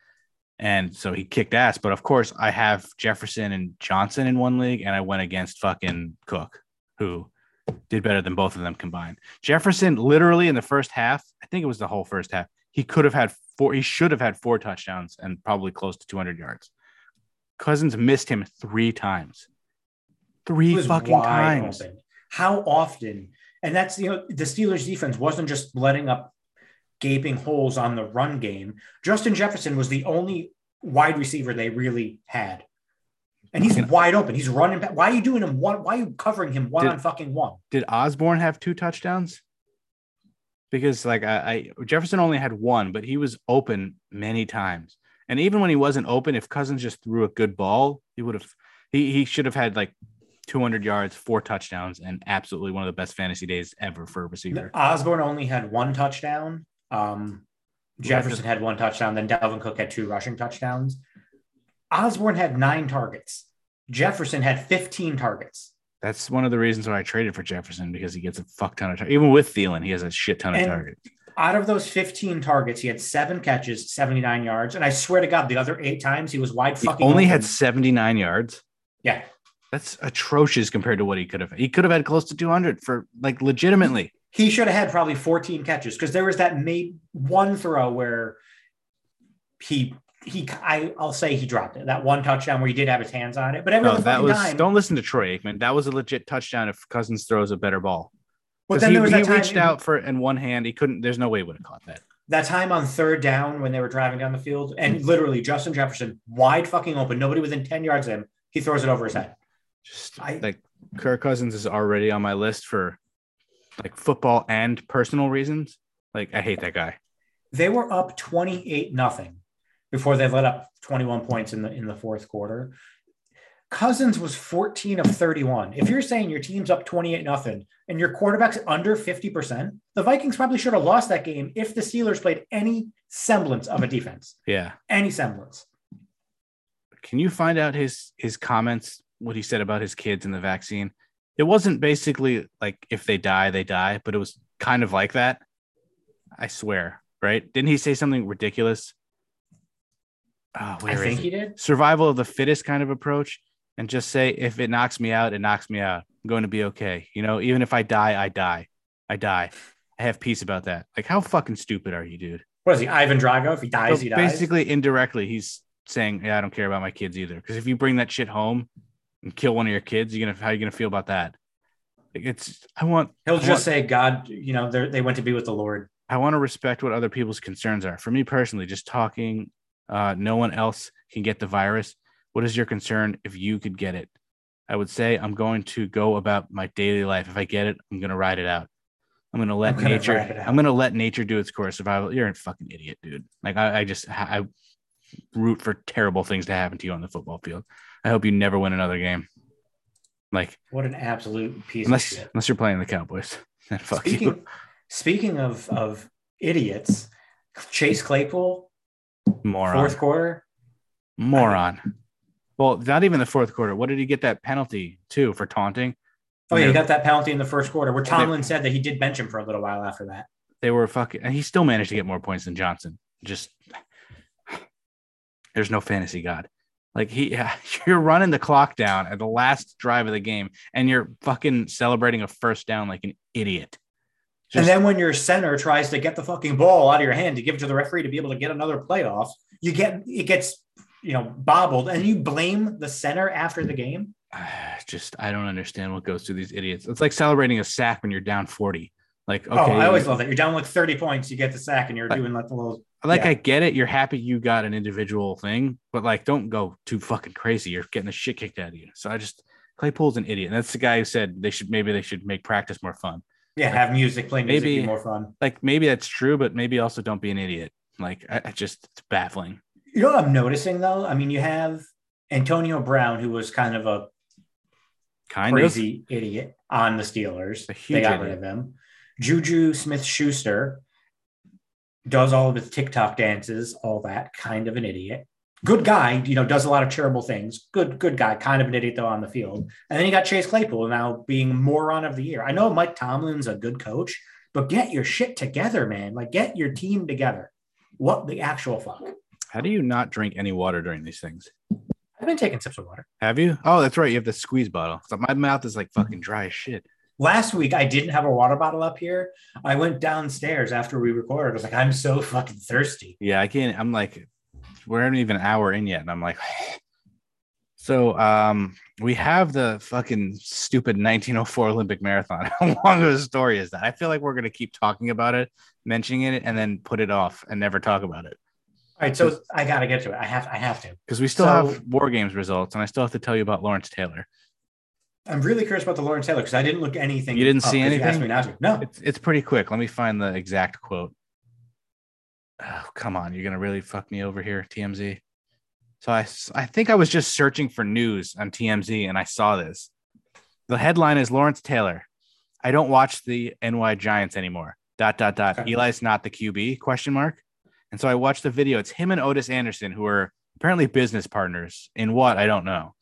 And so he kicked ass. But of course, I have Jefferson and Johnson in one league, and I went against fucking Cook, who did better than both of them combined. Jefferson, literally in the first half, I think it was the whole first half, he could have had four, he should have had four touchdowns and probably close to 200 yards. Cousins missed him three times. Three fucking times. open. How often? And that's you know the Steelers defense wasn't just letting up gaping holes on the run game. Justin Jefferson was the only wide receiver they really had. And he's wide open. He's running back. Why are you doing him one? Why are you covering him one Did- on fucking one? Did Osborn have two touchdowns? Because like I, I Jefferson only had one, but he was open many times. And even when he wasn't open, if Cousins just threw a good ball, he would have he he should have had like 200 yards, four touchdowns, and absolutely one of the best fantasy days ever for a receiver. Osborn only had one touchdown. Um, Jefferson had one touchdown. Then Dalvin Cook had two rushing touchdowns. Osborn had nine targets. Jefferson had 15 targets. That's one of the reasons why I traded for Jefferson because he gets a fuck ton of tar- even with Thielen, he has a shit ton of And- targets. Out of those 15 targets, he had seven catches, 79 yards. And I swear to God, the other eight times he was wide He fucking. only open. had 79 yards. yeah. That's atrocious compared to what he could have. He could have had close to 200 for like legitimately. He should have had probably 14 catches because there was that made one throw where he he I I'll say he dropped it. That one touchdown where he did have his hands on it, but every No, that was time. don't listen to Troy Aikman. That was a legit touchdown if Cousins throws a better ball. But then he, there was he that reached in- out for in one hand. He couldn't. There's no way he would have caught that. that time on third down when they were driving down the field, and literally Justin Jefferson wide fucking open, nobody within 10 yards of him, he throws it over his head. Just I- like Kirk Cousins is already on my list for like football and personal reasons. Like I hate that guy. They were up 28 nothing before they let up 21 points in the in the fourth quarter. Cousins was 14 of 31. If you're saying your team's up 28 nothing and your quarterback's under 50%, the Vikings probably should have lost that game if the Steelers played any semblance of a defense. Yeah. Any semblance. Can you find out his his comments, what he said about his kids and the vaccine? It wasn't basically like if they die, they die, but it was kind of like that. I swear, right? Didn't he say something ridiculous? Oh, I think it? he did. survival of the fittest kind of approach and just say if it knocks me out it knocks me out i'm going to be okay you know even if i die i die i die i have peace about that like how fucking stupid are you dude What is he? Ivan Drago? If he dies, So he dies. basically indirectly he's saying yeah i don't care about my kids either because if you bring that shit home and kill one of your kids you're gonna how you gonna feel about that Like, it's i want He'll I just want- say, God, you know, they went to be with the Lord. I want to respect what other people's concerns are. For me personally, just talking, uh, no one else can get the virus. What is your concern if you could get it? I would say I'm going to go about my daily life. If I get it, I'm going to ride it out. I'm going to let gonna nature. ride it out. I'm going to let nature do its course. Survival. You're a fucking idiot, dude. Like I, I just I root for terrible things to happen to you on the football field. I hope you never win another game. Like What an absolute piece unless of shit. unless you're playing the Cowboys, then fuck Speaking, you. speaking of, of idiots, Chase Claypool, Moron. fourth quarter. moron. Well, not even the fourth quarter. What did he get that penalty too for taunting? Oh, yeah, he got that penalty in the first quarter where They- Tomlin said that he did bench him for a little while after that. They were fucking, and he still managed to get more points than Johnson. Just there's no fantasy god. Like he, you're running the clock down at the last drive of the game, and you're fucking celebrating a first down like an idiot. And then when your center tries to get the fucking ball out of your hand to give it to the referee to be able to get another playoff, you get it gets you know bobbled, and you blame the center after the game. just I don't understand what goes through these idiots. It's like celebrating a sack when you're down 40. Like, oh, okay, oh, I always love that. You're down like 30 points, you get the sack, and you're Like- doing like the little. like Yeah. I get it. You're happy you got an individual thing, but like don't go too fucking crazy. You're getting the shit kicked out of you. So I just Claypool's an idiot. And that's the guy who said they should maybe they should make practice more fun. Yeah, have music, play music, Maybe- be more fun. Like maybe that's true, but maybe also don't be an idiot. Like I, I just it's baffling. You know what I'm noticing though? I mean, you have Antonio Brown, who was kind of a Kind crazy idiot on the Steelers. They got idiot. rid of him. Juju Smith Schuster does all of his TikTok dances, all that kind of an idiot. Good guy, you know, does a lot of terrible things. Good, good guy, kind of an idiot though on the field. And then you got Chase Claypool now being moron of the year. I know Mike Tomlin's a good coach, but get your shit together, man. Like get your team together. What the actual fuck? How do you not drink any water during these things? I've been taking sips of water. Have you? Oh, that's right. You have the squeeze bottle. So my mouth is like fucking dry as shit. last week I didn't have a water bottle up here. I went downstairs after we recorded. I was like, I'm so fucking thirsty. Yeah, I can't. I'm like, we're not even an hour in yet, and I'm like, so um, we have the fucking stupid 1904 Olympic marathon. How long of a story is that? I feel like we're gonna keep talking about it, mentioning it, and then put it off and never talk about it All right, so I gotta get to it. I have I have to. because we still So- have war games results, and I still have to tell you about Lawrence Taylor. I'm really curious about the Lawrence Taylor because I didn't look anything. You didn't see 'cause you asked me not to. No, It's it's pretty quick. Let me find the exact quote. Oh, come on, you're gonna really fuck me over here, TMZ. So I, I think I was just searching for news on TMZ and I saw this. The headline is Lawrence Taylor. I don't watch the NY Giants anymore. Dot dot dot. Okay. Eli's not the QB? Question mark. And so I watched the video. It's him and Otis Anderson, who are apparently business partners in what I don't know.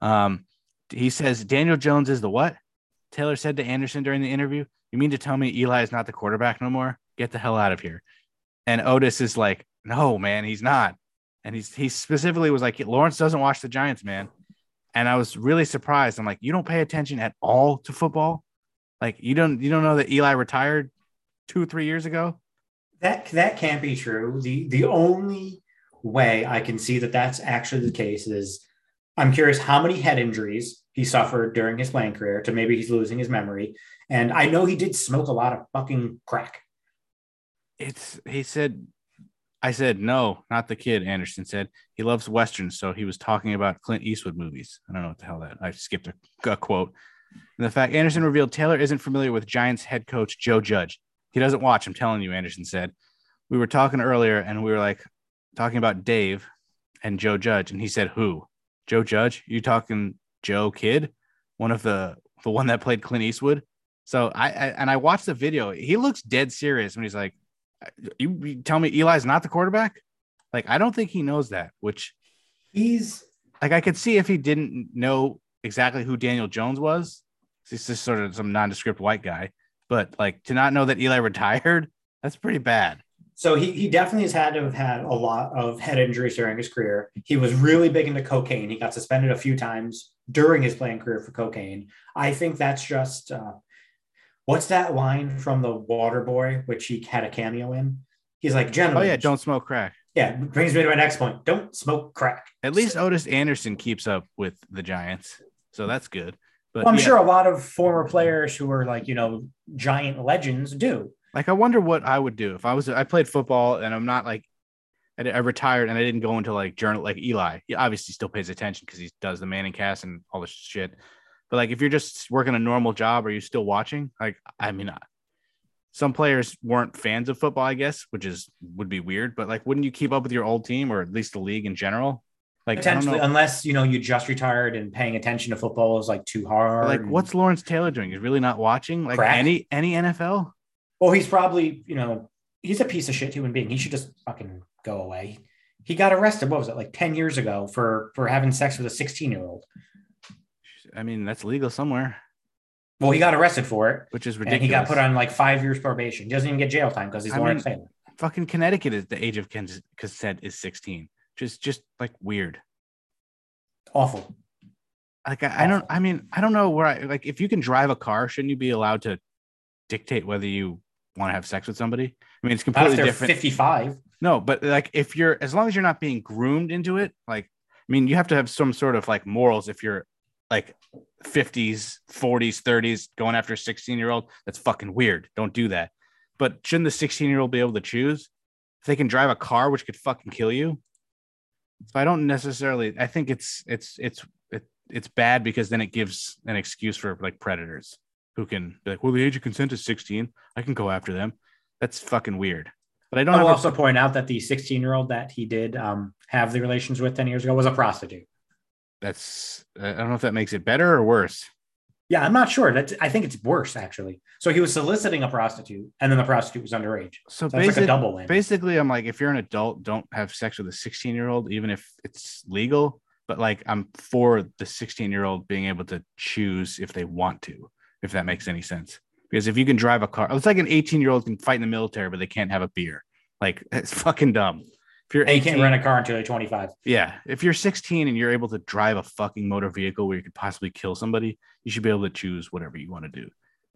Um, he says Daniel Jones is the what? Taylor said to Anderson during the interview. You mean to tell me Eli is not the quarterback no more? Get the hell out of here. And Otis is like, no, man, he's not. And he's he specifically was like, Lawrence doesn't watch the Giants, man. And I was really surprised. I'm like, you don't pay attention at all to football? Like you don't you don't know that Eli retired two or three years ago? that that can't be true. The the only way I can see that that's actually the case is I'm curious how many head injuries he suffered during his playing career to maybe he's losing his memory. And I know he did smoke a lot of fucking crack. It's he said I said no, not the kid. Anderson said he loves westerns, so he was talking about Clint Eastwood movies. I don't know what the hell that. I skipped a, a quote. And the fact Anderson revealed Taylor isn't familiar with Giants head coach Joe Judge. He doesn't watch. I'm telling you, Anderson said. We were talking earlier, and we were like talking about Dave and Joe Judge, and he said who? Joe Judge. You talking Joe Kidd, one of the the one that played Clint Eastwood. So I, I and I watched the video. He looks dead serious when he's like, "You, you tell me Eli's not the quarterback?" Like I don't think he knows that. Which He's like I could see if he didn't know exactly who Daniel Jones was. He's just sort of some nondescript white guy. But like to not know that Eli retired, that's pretty bad. so he he definitely has had to have had a lot of head injuries during his career. He was really big into cocaine. He got suspended a few times during his playing career for cocaine. I think that's just uh, what's that line from the Water Boy, which he had a cameo in. He's like, gentlemen. Oh yeah, don't smoke crack. yeah. Brings me to my next point. Don't smoke crack. At least Otis Anderson keeps up with the Giants, so that's good. But Well, I'm yeah, sure a lot of former players who are like you know giant legends do. like I wonder what I would do if I was I played football and I'm not like I, I retired and I didn't go into like journal like Eli. He obviously still pays attention because he does the Manning cast and all this shit. But like if you're just working a normal job, are you still watching? Like I mean, uh, some players weren't fans of football, I guess, which is would be weird. But like, wouldn't you keep up with your old team or at least the league in general? Like Potentially, unless you know you just retired and paying attention to football is like too hard. Like, what's Lawrence Taylor doing? He's really not watching like Crack. any any NFL. Well, he's probably, you know, he's a piece of shit human being. He should just fucking go away. He got arrested. What was it, like ten years ago for for having sex with a sixteen year old? I mean, that's legal somewhere, Well, he got arrested for it, which is and ridiculous. he got put on like five years probation. He doesn't even get jail time because he's Lawrence Taylor. fucking Connecticut is the age of consent is 16. Just just like weird. Awful. Like I, I don't I mean, I don't know where I like if you can drive a car, shouldn't you be allowed to dictate whether you want to have sex with somebody? I mean, it's completely different. fifty-five. No, but like if you're as long as you're not being groomed into it, like I mean, you have to have some sort of like morals if you're like 50s, 40s, 30s going after a 16 year old. That's fucking weird. Don't do that. But shouldn't the 16 year old be able to choose if they can drive a car which could fucking kill you? So I don't necessarily. I think it's it's it's it, it's bad because then it gives an excuse for like predators who can be like, well, the age of consent is 16. I can go after them. That's fucking weird. But I don't I will also point out that the sixteen-year-old that he did um, have the relations with ten years ago was a prostitute. That's I don't know if that makes it better or worse. Yeah, I'm not sure. That's I think it's worse actually. So he was soliciting a prostitute, and then the prostitute was underage. So So like double win. basically, I'm like, if you're an adult, don't have sex with a 16 year old, even if it's legal. But like, I'm for the 16 year old being able to choose if they want to, if that makes any sense. Because if you can drive a car, it's like an 18 year old can fight in the military, but they can't have a beer. Like, it's fucking dumb. If you're And you can't rent a car until you're 25. yeah, if you're 16 and you're able to drive a fucking motor vehicle where you could possibly kill somebody, you should be able to choose whatever you want to do.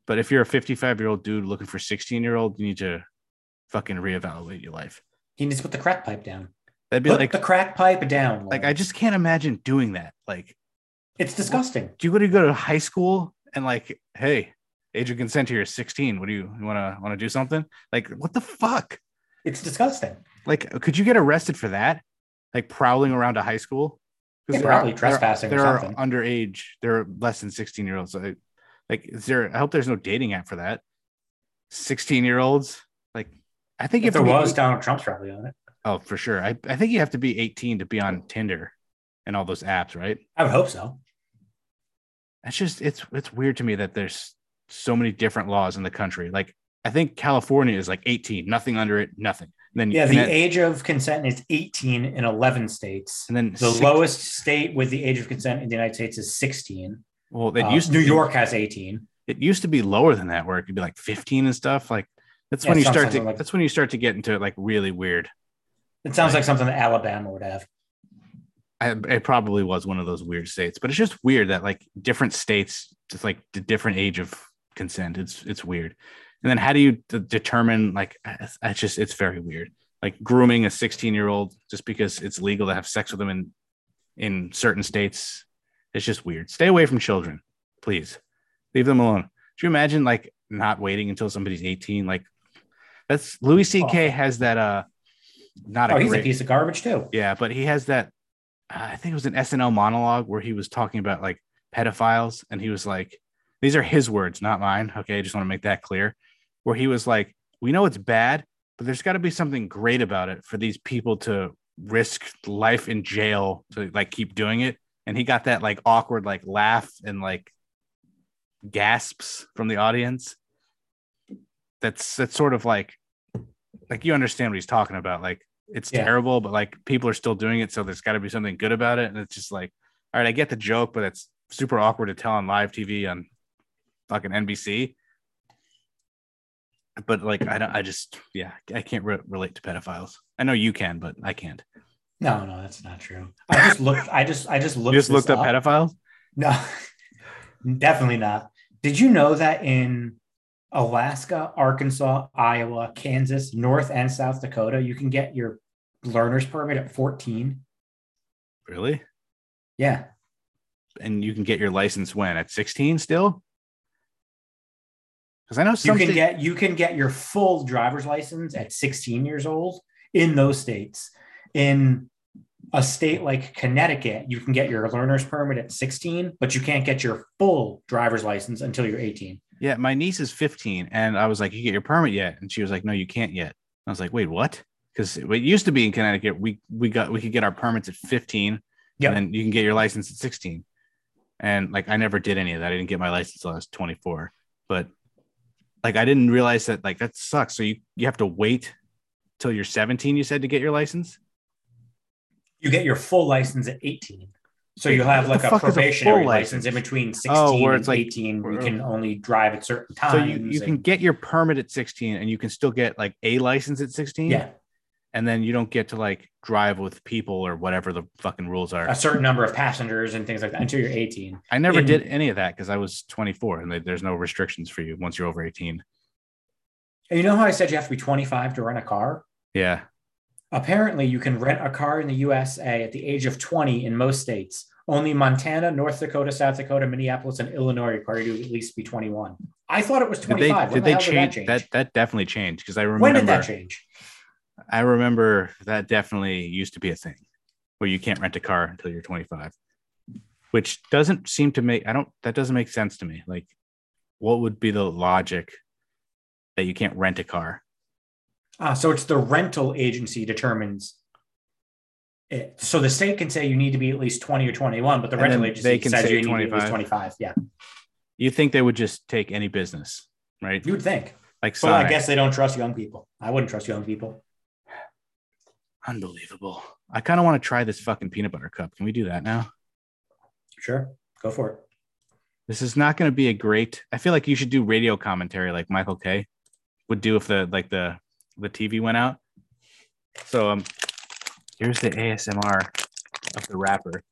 But if you're a 55 year old dude looking for 16 year old, you need to fucking reevaluate your life. He needs to put the crack pipe down. That'd be Put like, the crack pipe down. like I just can't imagine doing that. Like, it's disgusting. do you go to go to high school and like, hey, age of consent here is 16. What do you, you want to want to do something? Like, what the fuck? It's disgusting. Like, could you get arrested for that? Like prowling around a high school? 'Cause Yeah, probably are- trespassing are, something. underage. They're less than 16 year olds. So, like, is there? I hope there's no dating app for that. 16 year olds. Like, I think you If there was, Donald Trump's probably on it. Oh, for sure. I, I think you have to be 18 to be on Tinder and all those apps, right? I would hope so. That's just it's it's weird to me that there's so many different laws in the country. Like I think California is like 18, nothing under it, nothing. Then Yeah, the age of consent is 18 in 11 states. and then The lowest state with the age of consent in the United States is 16. Well, it Uh, used to New be- York has 18. It used to be lower than that, where it could be like 15 and stuff. Like that's Yeah, when you start to like- that's when you start to get into like really weird. It sounds Right. like something that Alabama would have. I, it probably was one of those weird states, but it's just weird that like different states, just like the different age of consent. It's it's weird. And then how do you d- determine like it's it's just it's very weird. Like grooming a 16 year old just because it's legal to have sex with them in in certain states. It's just weird. Stay away from children, please. Leave them alone. Do you imagine like not waiting until somebody's 18? Like that's Louis C.K. has that uh not Oh, a he's great a piece of garbage too. yeah, but he has that. uh, I think it was an SNL monologue where he was talking about like pedophiles, and he was like, "These are his words, not mine." Okay, I just want to make that clear. Where he was like, "We know it's bad, but there's got to be something great about it for these people to risk life in jail to like keep doing it. and he got that like awkward like laugh and like gasps from the audience. That's that's sort of like like you understand what he's talking about. Like it's Yeah. terrible, but like people are still doing it, so there's got to be something good about it. And it's just like, all right, I get the joke, but it's super awkward to tell on live TV on fucking NBC. But like, I don't, I just, yeah, I can't re- relate to pedophiles. I know you can, but I can't. No, no, that's not true. I just looked. I just I just looked. You just looked up pedophiles. No, definitely not. Did you know that in Alaska, Arkansas, Iowa, Kansas, North and South Dakota, you can get your learner's permit at 14? Really? Yeah. And you can get your license when at 16 still? Because I know You can get you can get your full driver's license at 16 years old in those states. In a state like Connecticut, you can get your learner's permit at 16, but you can't get your full driver's license until you're 18. Yeah, my niece is 15, and I was like, "You get your permit yet?" And she was like, "No, you can't yet." I was like, "Wait, what?" Because it used to be in Connecticut, we we got we could get our permits at 15, Yep. and then you can get your license at 16. And like, I never did any of that. I didn't get my license until I was 24. But like, I didn't realize that like that sucks. So you you have to wait till you're 17. You said to get your license. You get your full license at 18. So you'll have what like a is a probationary license? license? in between 16 Oh, where and it's like- 18. You can only drive at certain times. So you, you can get your permit at 16, and you can still get like a license at 16. yeah, and then you don't get to like drive with people or whatever the fucking rules are. a certain number of passengers and things like that until you're 18. I never in- did any of that because I was 24 and they- there's no restrictions for you once you're over 18. And you know how I said you have to be 25 to rent a car? Yeah. Apparently, you can rent a car in the USA at the age of 20 in most states. Only Montana, North Dakota, South Dakota, Minneapolis, and Illinois require you to at least be 21. I thought it was Did they 25. did they the hell change, did that, that definitely changed because I remember When did that change? I remember that definitely used to be a thing where you can't rent a car until you're 25. Which doesn't seem to make I don't that doesn't make sense to me. Like what would be the logic that you can't rent a car? Ah, so it's the rental agency determines it. So the state can say you need to be at least 20 or 21, but the And rental agency they can says say you need to be at least 25. 25. Yeah, You think they would just take any business, right? you would think. Like Well, I guess they don't trust young people. I wouldn't trust young people. Unbelievable. I kind of want to try this fucking peanut butter cup. Can we do that now? Sure, go for it. This is not going to be a great. I feel like you should do radio commentary like Michael Kay would do if the like the the TV went out. So um, here's the ASMR of the wrapper.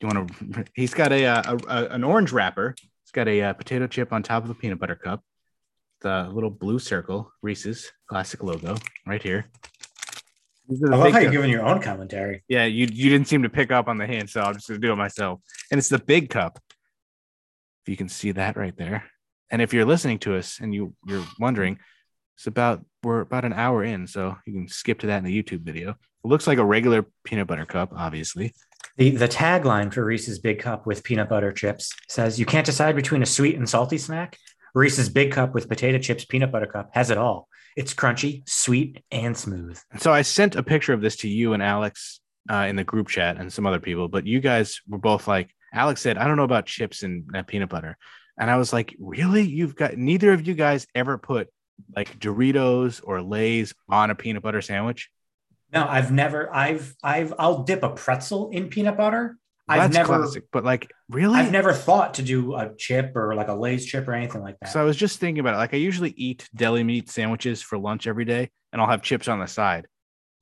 Do You want to? He's got a, uh, a, a an orange wrapper. It's got a uh, potato chip on top of a peanut butter cup. The little blue circle, Reese's classic logo, right here. These are the I love how you're giving your own commentary. yeah, you you didn't seem to pick up on the hint, so I'm just gonna do it myself. And it's the big cup. If you can see that right there. And if you're listening to us and you you're wondering, it's about we're about an hour in, so you can skip to that in the YouTube video. It looks like a regular peanut butter cup, obviously. The the tagline for Reese's Big Cup with peanut butter chips says, "You can't decide between a sweet and salty snack. Reese's Big Cup with potato chips peanut butter cup has it all. It's crunchy, sweet, and smooth." So I sent a picture of this to you and Alex uh, in the group chat and some other people, but you guys were both like, Alex said, I don't know about chips and uh, peanut butter. And I was like, really? You've got neither of you guys ever put like Doritos or Lay's on a peanut butter sandwich? No, I've never. I've I've I'll dip a pretzel in peanut butter. I've never classic, but like, really? I've never thought to do a chip or like a Lay's chip or anything like that. So I was just thinking about it. Like, I usually eat deli meat sandwiches for lunch every day, and I'll have chips on the side.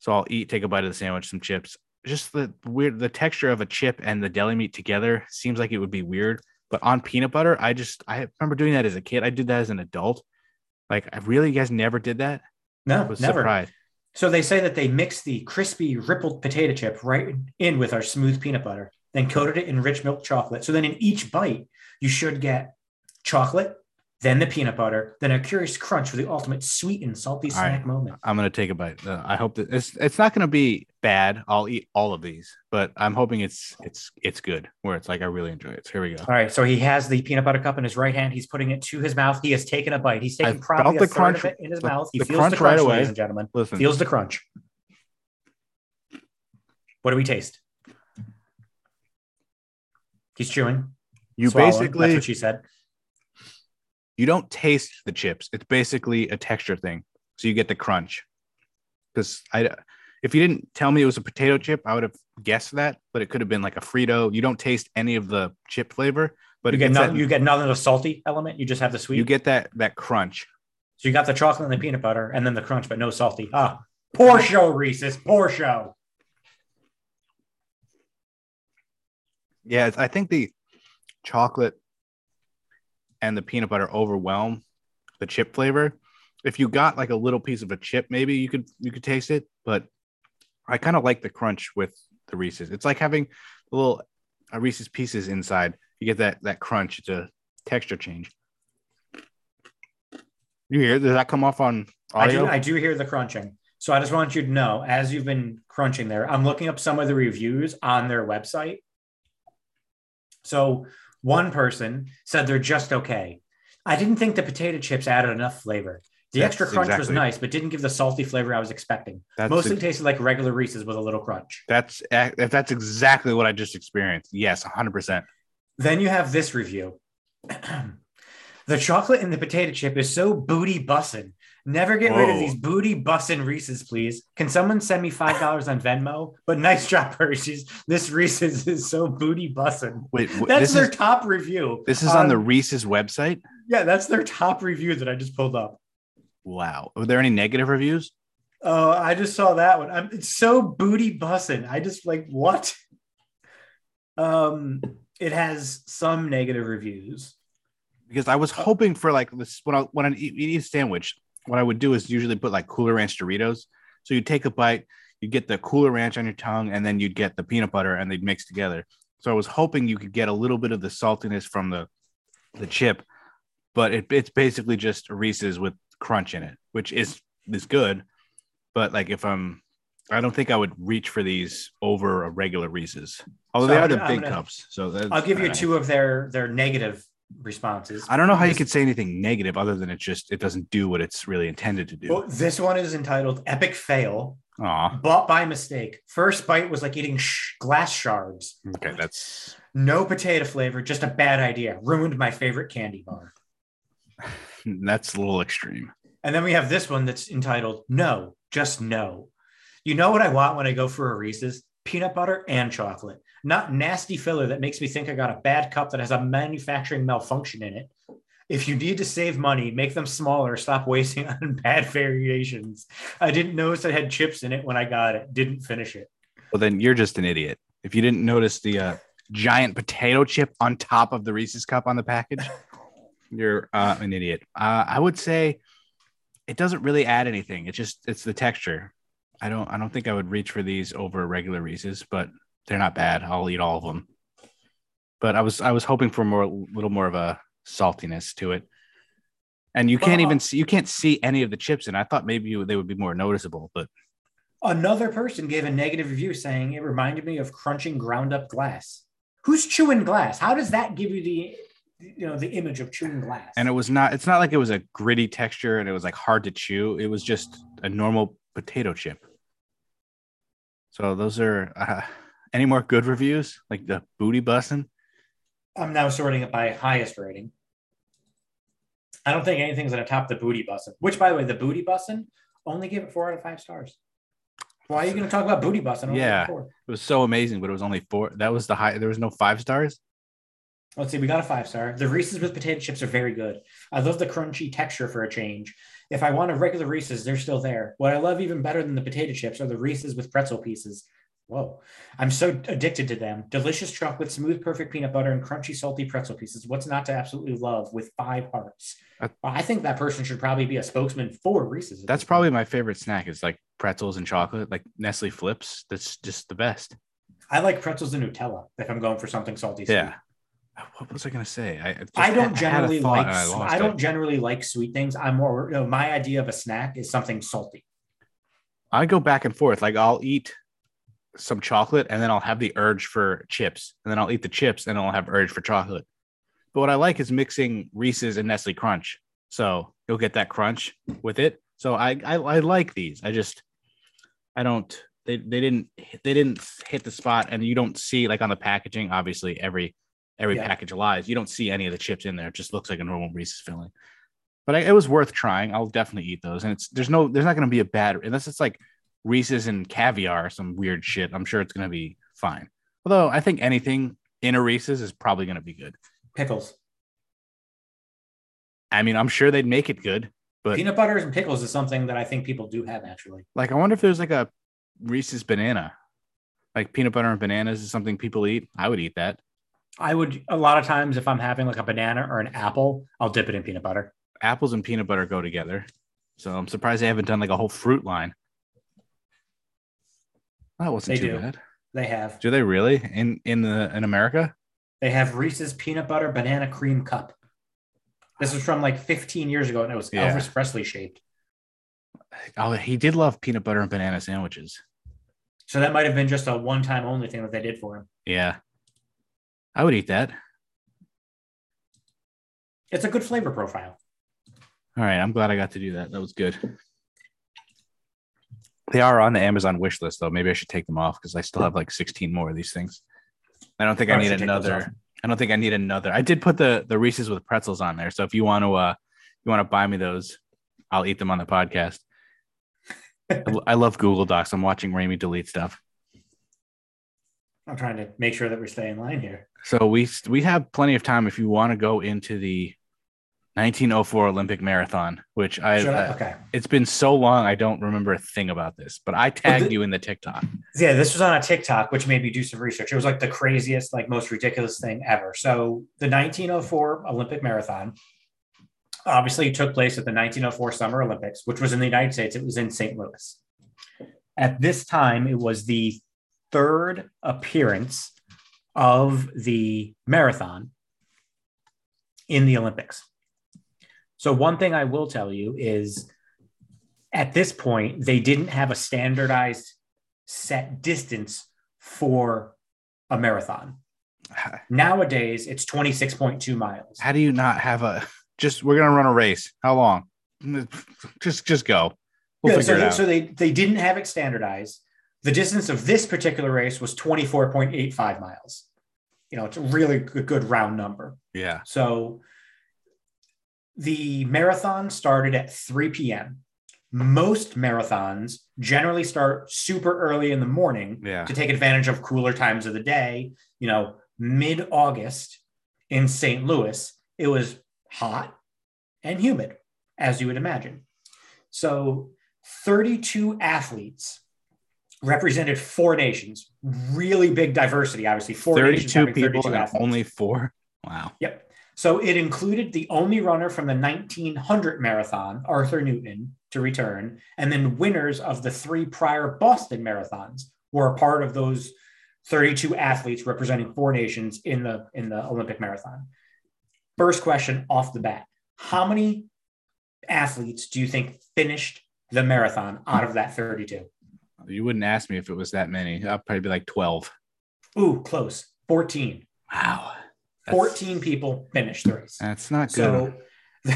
So I'll eat, take a bite of the sandwich, some chips. Just the weird, the texture of a chip and the deli meat together seems like it would be weird. But on peanut butter, I just I remember doing that as a kid. I did that as an adult. Like, I really, you guys never did that? no, I was never. surprised. So they say that they mix the crispy rippled potato chip right in with our smooth peanut butter, then coated it in rich milk chocolate. So then in each bite, you should get chocolate, then the peanut butter, then a curious crunch for the ultimate sweet and salty All right. snack moment. I'm gonna take a bite. Uh, I hope that it's it's not gonna be bad. I'll eat all of these, but I'm hoping it's it's it's good. Where it's like I really enjoy it. So here we go. All right, so he has the peanut butter cup in his right hand. He's putting it to his mouth. He has taken a bite. He's taken I probably the crunch- of it in his the- mouth. He the feels crunch the crunch, right away. ladies and gentlemen. Listen, Feels the crunch. What do we taste? He's chewing. You swallowing. basically That's what she said. you don't taste the chips. It's basically a texture thing. So you get the crunch. Because I, if you didn't tell me it was a potato chip, I would have guessed that. But it could have been like a Frito. You don't taste any of the chip flavor, but you get none, that- you get none of the salty element. You just have the sweet. you get that that crunch. so you got the chocolate and the peanut butter, and then the crunch, but no salty. Ah, poor show, Reese's. Poor show. Yeah, it's- I think the chocolate and the peanut butter overwhelm the chip flavor. If you got like a little piece of a chip, maybe you could you could taste it, but I kind of like the crunch with the Reese's. It's like having a little uh, Reese's pieces inside. You get that that crunch. It's a texture change. You hear? Does that come off on I audio? do, I do hear the crunching. So I just want you to know, as you've been crunching there, I'm looking up some of the reviews on their website. So one person said they're just okay. I didn't think the potato chips added enough flavor. The That's extra crunch was nice, but didn't give the salty flavor I was expecting. That's Mostly ex- tasted like regular Reese's with a little crunch. that's that's exactly what I just experienced. Yes, hundred percent. Then you have this review. the chocolate in the potato chip is so booty bussin'. Never get rid of these booty bussin' Reese's, please. Can someone send me five dollars on Venmo? But nice job, Hershey's. This Reese's is so booty bussin'. Wait, wh- That's their is top review. this is on the Um, Reese's website. yeah, that's their top review that I just pulled up. Wow. Were there any negative reviews? Oh, I just saw that one. I'm, it's so booty bussin'. I just like what? Um, it has some negative reviews. Because I was hoping for like this when I when I eat, eat a sandwich, what I would do is usually put like Cooler Ranch Doritos. So you take a bite, you get the Cooler Ranch on your tongue, and then you'd get the peanut butter, and they'd mix together. So I was hoping you could get a little bit of the saltiness from the the chip, but it, it's basically just Reese's with crunch in it, which is is good. But like if I'm, I don't think I would reach for these over a regular Reese's. Although So they are the gonna- big gonna- cups, so that's, I'll give you two of their their negative responses. I don't know how you could say anything negative other than it just it doesn't do what it's really intended to do. Well, this one is entitled "Epic Fail." Aw, Bought by mistake. First bite was like eating sh- glass shards. okay, that's No potato flavor, just a bad idea. Ruined my favorite candy bar. that's a little extreme. And then we have this one that's entitled No, just no. You know what I want when I go for a Reese's? Peanut butter and chocolate. Not nasty filler that makes me think I got a bad cup that has a manufacturing malfunction in it. If you need to save money, make them smaller. Stop wasting on bad variations. I didn't notice it had chips in it when I got it. Didn't finish it. Well, then you're just an idiot if you didn't notice the uh, giant potato chip on top of the Reese's cup on the package. You're uh, an idiot. Uh, I would say it doesn't really add anything. It's just it's the texture. I don't I don't think I would reach for these over regular Reese's, but they're not bad. I'll eat all of them. But I was I was hoping for more a little more of a saltiness to it. And you can't Well, even see you can't see any of the chips and I thought maybe you, they would be more noticeable, but Another person gave a negative review saying it reminded me of crunching ground up glass. Who's chewing glass? How does that give you the you know the image of chewing glass? and it was not it's not like it was a gritty texture and it was like hard to chew it was just a normal potato chip so those are uh, any more good reviews like the booty bussin I'm now sorting it by highest rating. I don't think anything's gonna top the booty bussin. Which, by the way, the booty bussin only gave it four out of five stars. Why are you gonna talk about booty bussin? Yeah. it was so amazing but it was only four that was the high there was no five stars Let's see, we got a five star. The Reese's with potato chips are very good. I love the crunchy texture for a change. If I want a regular Reese's, they're still there. What I love even better than the potato chips are the Reese's with pretzel pieces. Whoa, I'm so addicted to them. Delicious chocolate, smooth, perfect peanut butter, and crunchy, salty pretzel pieces. What's not to absolutely love with five hearts? Uh, Well, I think that person should probably be a spokesman for Reese's. that's probably my favorite snack is like pretzels and chocolate like nestle Flipz that's just the best I like pretzels and Nutella if I'm going for something salty. sweet. yeah what was i gonna say i just I don't generally like I, I don't generally like sweet things. I'm more you know, my idea of a snack is something salty. I go back and forth. Like I'll eat some chocolate and then I'll have the urge for chips. And then I'll eat the chips and I'll have urge for chocolate. But what I like is mixing Reese's and Nestle Crunch. So you'll get that crunch with it. So I I, I like these. I just I don't they they didn't they didn't hit the spot and you don't see like on the packaging obviously every every Yeah. package lies. You don't see any of the chips in there. It just looks like a normal Reese's filling. But I, it was worth trying. I'll definitely eat those. And it's there's no there's not going to be a bad unless it's like Reese's and caviar some weird shit. I'm sure it's going to be fine. Although I think anything in a Reese's is probably going to be good. Pickles. I mean, I'm sure they'd make it good, but Peanut butter and pickles is something that I think people do have naturally. like I wonder if there's like a Reese's banana. Like peanut butter and bananas is something people eat. I would eat that. I would a lot of times if I'm having like a banana or an apple, I'll dip it in peanut butter. Apples and peanut butter go together. So I'm surprised they haven't done like a whole fruit line. That wasn't They too do. bad. They have. Do they really in in the in America? They have Reese's peanut butter banana cream cup. This was from like 15 years ago, and it was Yeah. Elvis Presley shaped. Oh, he did love peanut butter and banana sandwiches. So that might have been just a one-time only thing that they did for him. Yeah, I would eat that. It's a good flavor profile. All right, I'm glad I got to do that. That was good. They are on the Amazon wish list though. Maybe I should take them off because I still have like 16 more of these things. I don't think I Probably need should take those off. another. I don't think I need another. I did put the the Reese's with pretzels on there. So if you want to uh you want to buy me those, I'll eat them on the podcast. I, I love Google Docs. I'm watching Ramy delete stuff. I'm trying to make sure that we stay in line here. So we we have plenty of time if you want to go into the 1904 Olympic Marathon, which I I? uh, Okay. it's been so long I don't remember a thing about this, but I tagged the- you in the TikTok. Yeah, this was on a TikTok, which made me do some research. It was like the craziest, like most ridiculous thing ever. So the 1904 Olympic Marathon obviously took place at the 1904 Summer Olympics, which was in the United States. It was in St. Louis. At this time, it was the third appearance of the marathon in the Olympics. So one thing I will tell you is at this point, they didn't have a standardized set distance for a marathon. Nowadays, it's 26.2 miles. How do you not have a just we're gonna run a race? How long? Just just go. We'll Yeah, so, they, so they, they didn't have it standardized. The distance of this particular race was 24.85 miles. You know, it's a really good, good round number. yeah. So the marathon started at 3 p.m. Most marathons generally start super early in the morning Yeah. to take advantage of cooler times of the day. You know, mid August in St. Louis, it was hot and humid, as you would imagine. So 32 athletes represented four nations, really big diversity, obviously. Four 32 having people 32 and only four. Wow. Yep. So it included the only runner from the 1900 marathon, Arthur Newton, to return, and then winners of the three prior Boston marathons were a part of those 32 athletes representing four nations in the in the Olympic marathon. First question off the bat: How many athletes do you think finished the marathon out of that 32? You wouldn't ask me if it was that many. I'd probably be like 12. Ooh, close. 14. Wow. That's- 14 people finished the race. That's not good. So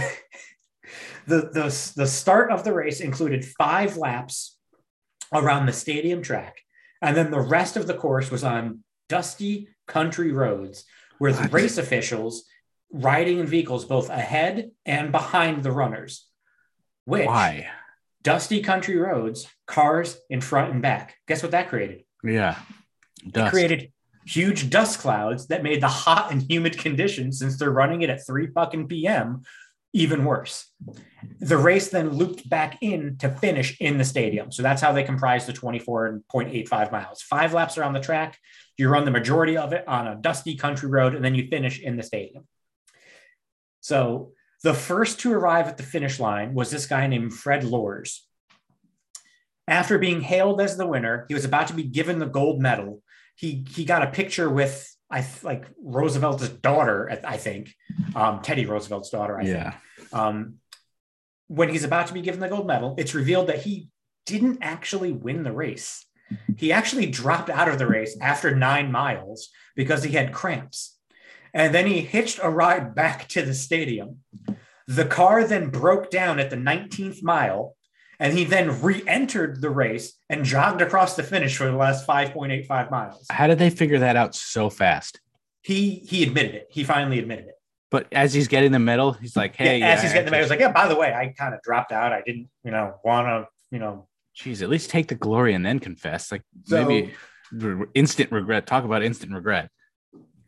the, the the start of the race included five laps around the stadium track, and then the rest of the course was on dusty country roads with What? race officials riding in vehicles both ahead and behind the runners. Which Why? dusty country roads, cars in front and back. Guess what that created? Yeah. It created huge dust clouds that made the hot and humid conditions since they're running it at 3 fucking p.m. even worse. The race then looped back in to finish in the stadium. So that's how they comprise the 24.85 miles. Five laps around the track. You run the majority of it on a dusty country road, and then you finish in the stadium. So the first to arrive at the finish line was this guy named Fred Lorz. After being hailed as the winner, he was about to be given the gold medal. He he got a picture with I like Roosevelt's daughter, I- I think, um, Teddy Roosevelt's daughter. I Yeah. think. Um, when he's about to be given the gold medal, it's revealed that he didn't actually win the race. He actually dropped out of the race after nine miles because he had cramps. And then he hitched a ride back to the stadium. The car then broke down at the 19th mile, and he then re entered the race and jogged across the finish for the last 5.85 miles. How did they figure that out so fast? he he admitted it. He finally admitted it. But as he's getting the medal, he's like, "Hey, yeah, as yeah, he's getting the medal, he's like, yeah, by the way, I kind of dropped out. I didn't, you know, want to, you know, Jeez, at least take the glory and then confess. Like So- maybe re- instant regret. Talk about instant regret.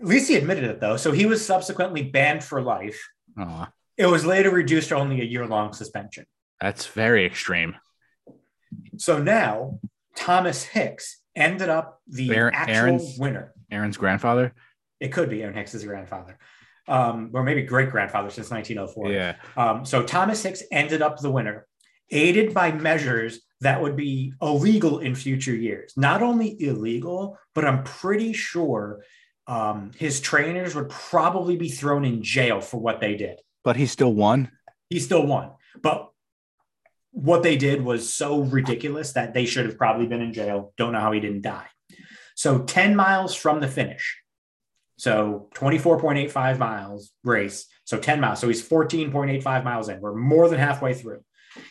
at least he admitted it though. So he was subsequently banned for life. Oh, It was later reduced to only a year long suspension. That's very extreme. So now Thomas Hicks ended up the Aaron- actual Aaron's- winner. Aaron's grandfather. It could be Aaron Hicks' grandfather, um, or maybe great grandfather since 1904. Yeah. Um, so Thomas Hicks ended up the winner, aided by measures that would be illegal in future years. Not only illegal, but I'm pretty sure um, his trainers would probably be thrown in jail for what they did. But he still won. He still won, but what they did was so ridiculous that they should have probably been in jail. Don't know how he didn't die. So 10 miles from the finish. So 24.85 miles race. So 10 miles. So he's 14.85 miles in. We're more than halfway through.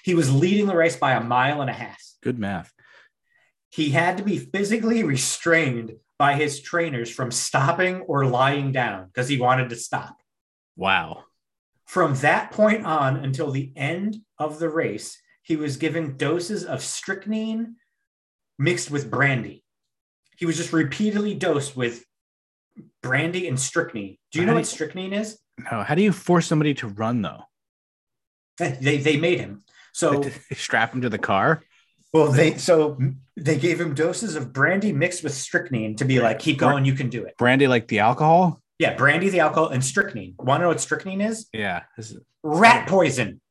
He was leading the race by a mile and a half. Good math. He had to be physically restrained by his trainers from stopping or lying down because he wanted to stop. Wow. From that point on until the end of the race, he was given doses of strychnine mixed with brandy. He was just repeatedly dosed with brandy and strychnine. Do you know Right. what strychnine is? No, how do you force somebody to run though? Eh, they, they made him. So They strap him to the car. well they so they gave him doses of brandy mixed with strychnine to be like, keep going, you can do it. Brandy like the alcohol. Yeah, brandy, the alcohol, and strychnine. Want to know what strychnine is? Yeah. Is- rat poison.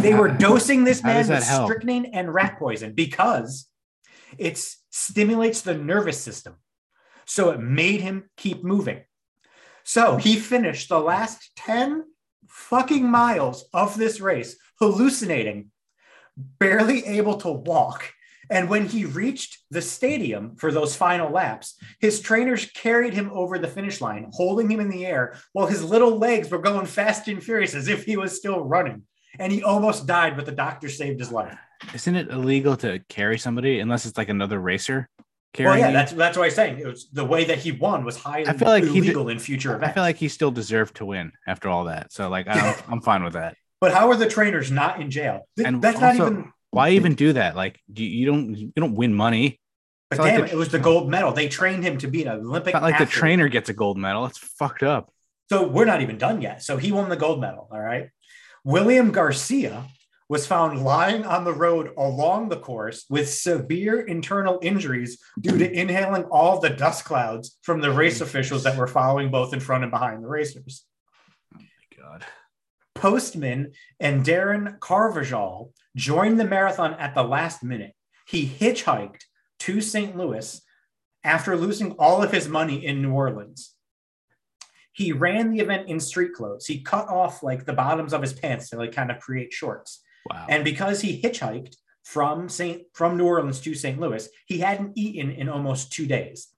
They were dosing this man with help? strychnine and rat poison because it stimulates the nervous system. So it made him keep moving. So he finished the last 10 fucking miles of this race hallucinating, barely able to walk. And when he reached the stadium for those final laps, his trainers carried him over the finish line, holding him in the air while his little legs were going fast and furious as if he was still running. And he almost died, but the doctor saved his life. Isn't it illegal to carry somebody unless it's like another racer Well, yeah, you? that's that's what I'm saying. It was the way that he won was highly I feel like illegal in future I feel like he still deserved to win after all that. So like I'm, I'm fine with that. but how are the trainers not in jail? Th- And that's also, not even. Why even do that? Like you, you don't you don't win money. But not like damn the- it, it was the gold medal. They trained him to be an Olympic. Not like the trainer gets a gold medal. It's fucked up. So we're not even done yet. So he won the gold medal. All right. William Garcia was found lying on the road along the course with severe internal injuries due to inhaling all the dust clouds from the race officials that were following both in front and behind the racers. Oh God. Postman Andarín Carvajal joined the marathon at the last minute. He hitchhiked to St. Louis after losing all of his money in New Orleans. He ran the event in street clothes. He cut off like the bottoms of his pants to like kind of create shorts. Wow. And because he hitchhiked from St. from New Orleans to St. Louis, he hadn't eaten in almost two days.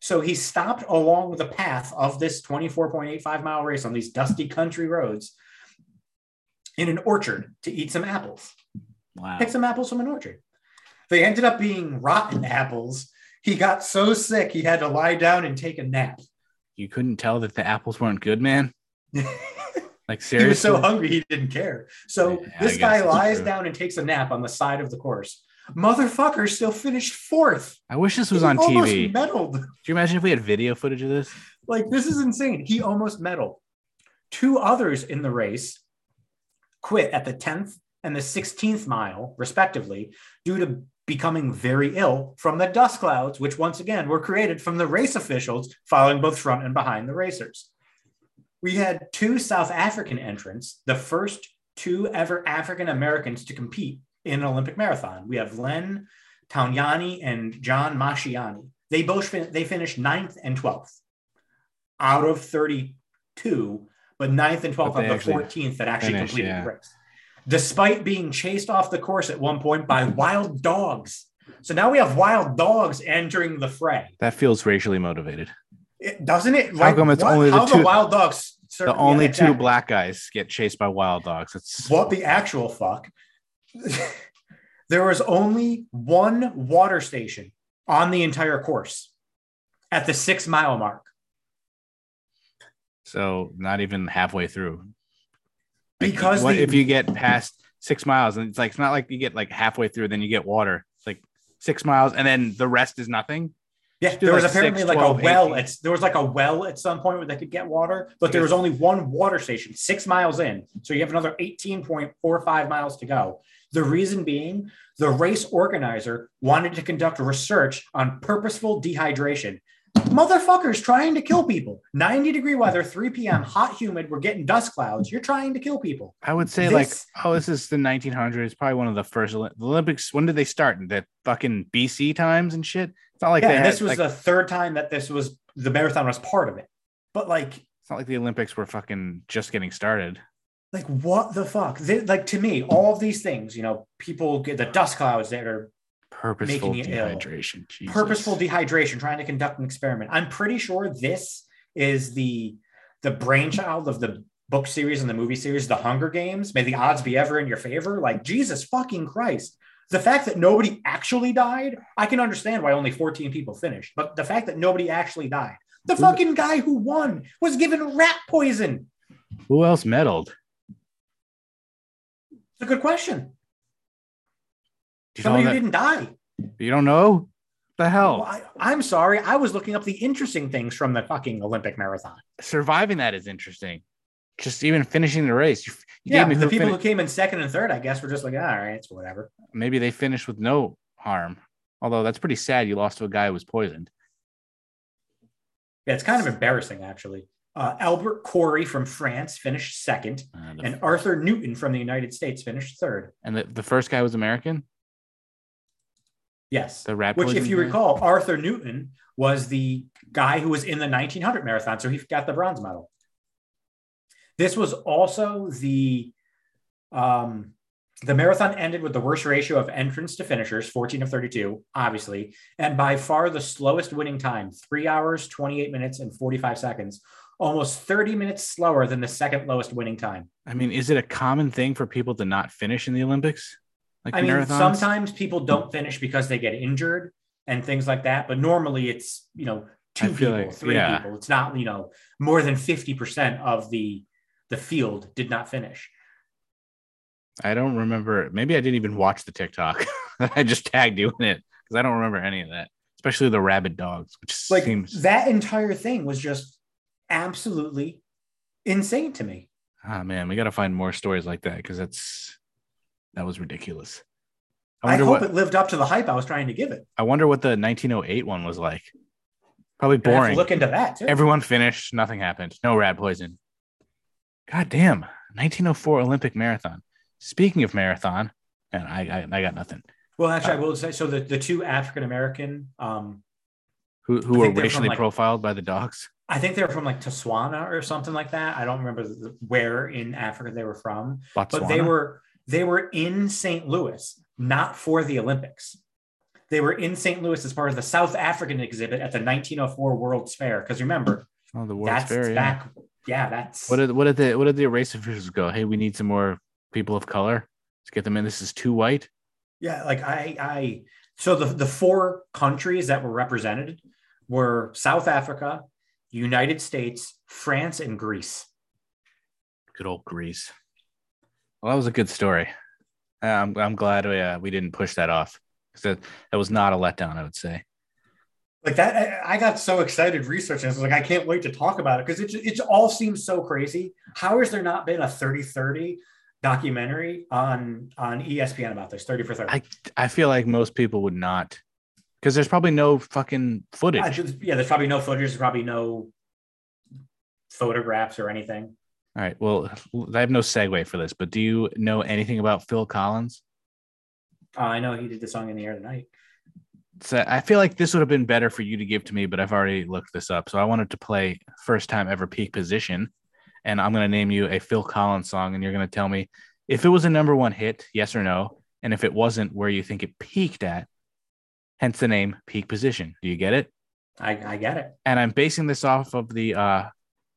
So he stopped along the path of this 24.85 mile race on these dusty country roads in an orchard to eat some apples. wow. Pick some apples from an orchard. They ended up being rotten apples. He got so sick he had to lie down and take a nap. You couldn't tell that the apples weren't good, man. Like seriously, he was so hungry he didn't care. So Yeah, this guy lies true. down and takes a nap on the side of the course. Motherfucker still finished fourth. I wish this was He on almost TV. Do you imagine if we had video footage of this? Like this is insane. He almost medaled. Two others in the race quit at the 10th and the 16th mile, respectively, due to becoming very ill from the dust clouds, which once again were created from the race officials following both front and behind the racers. We had two South African entrants, the first two ever African Americans to compete in an Olympic marathon. We have Len Taunyane and John Mashiani. They both fin- they finished ninth and 12th out of 32, but ninth and 12th But of the 14th that actually finished, completed yeah. the race. Despite being chased off the course at one point by wild dogs. So now we have wild dogs entering the fray. That feels racially motivated. It, doesn't it? How come it's only the how two- the wild dogs? The only yeah, two black guys get chased by wild dogs. It's What the actual fuck? there was only one water station on the entire course at the six mile mark. So not even halfway through. Like, Because what the- if you get past six miles and it's like it's not like you get like halfway through, then you get water. It's like six miles and then the rest is nothing. Yeah, there was apparently six, like 12, a well. 18. It's there was like a well at some point where they could get water, but there was only one water station six miles in. So you have another 18.45 miles to go. The reason being, the race organizer wanted to conduct research on purposeful dehydration. Motherfuckers trying to kill people. 90 degree weather, 3 p.m., hot, humid. We're getting dust clouds. You're trying to kill people. I would say This- like, oh, this is the 1900s, probably one of the first the Olympics. When did they start? In the fucking BC times and shit. It's not like yeah, had, this was like, the third time that this was the marathon was part of it. But like, it's not like the Olympics were fucking just getting started. like what the fuck They- like to me all of these things you know people get the dust clouds that are Purposeful Making you ill. dehydration. Jesus. purposeful dehydration trying to conduct an experiment i'm pretty sure this is the the brainchild of the book series and the movie series the hunger games may the odds be ever in your favor like jesus fucking christ the fact that nobody actually died i can understand why only 14 people finished but the fact that nobody actually died the fucking guy who won was given rat poison Who else meddled? it's a good question you somebody who didn't die You don't know? The hell? Well, I, I'm sorry. I was looking up the interesting things from the fucking Olympic marathon. Surviving that is interesting. Just even finishing the race. You, you Yeah, gave me the people fini- who came in second and third, I guess, were just like, all right, it's whatever. maybe they finished with no harm. Although that's pretty sad. You lost to a guy who was poisoned. Yeah, it's kind of embarrassing, actually. Uh, Albert Corey from France finished second, Uh, and Arthur Newton from the United States finished third. and the, the first guy was American. Yes. The Which, if you recall, Arthur Newton was the guy who was in the 1900 marathon, so he got the bronze medal. This was also the um, the marathon ended with the worst ratio of entrants to finishers, 14 of 32, obviously, and by far the slowest winning time, three hours, 28 minutes, and 45 seconds, almost 30 minutes slower than the second lowest winning time. I mean, is it a common thing for people to not finish in the Olympics? Like I mean, marathons? sometimes people don't finish because they get injured and things like that, but normally it's, you know, two people, like- three yeah. people. It's not, you know, more than 50% of the the field did not finish. I don't remember. Maybe I didn't even watch the TikTok. I just tagged you in it because I don't remember any of that, especially the rabid dogs, which Like seems. that entire thing was just absolutely insane to me. Ah man, we got to find more stories like that because that's that was ridiculous. I I, hope what it lived up to the hype I was trying to give it. I wonder what the 1908 one was like. Probably Gonna have to boring. look into that too. Everyone finished, nothing happened. No rat poison. God damn, 1904 Olympic marathon. Speaking of marathon, and I I, I got nothing. well, actually, I will say so. The, the two African American, um, Who who were think they're from, racially like- profiled by the dogs? I think they're from like Botswana or something like that. I don't remember the, where in Africa they were from, but they were they were in St. Louis, not for the Olympics. They were in St. Louis as part of the South African exhibit at the 1904 World's Fair. Because remember, Oh, the World's that's Fair. Yeah. back. Yeah, that's What did what did the what did the race officials go? Hey, we need some more people of color. Let's get them in. This is too white. Yeah, like I, I, so the the four countries that were represented were South Africa, United States, France, and Greece. Good old Greece. Well, that was a good story. I'm glad we uh, we didn't push that off because that, that was not a letdown. I would say. Like that, I, I got so excited researching. this. I was like, I can't wait to talk about it because it it all seems so crazy. How has there not been a 30-30 documentary on on ESPN about this? 30 for 30. I I feel like most people would not, because there's probably no fucking footage. Yeah, there's probably no footage. There's probably no photographs or anything. All right. Well, I have no segue for this, but do you know anything about Phil Collins? Uh, I know he did the song in the air tonight. So I feel like this would have been better for you to give to me, but I've already looked this up. So I wanted to play first time ever peak position, and I'm going to name you a Phil Collins song, and you're going to tell me if it was a number one hit, yes or no, and if it wasn't, where you think it peaked at. Hence the name peak position. Do you get it? I, I get it. And I'm basing this off of the uh,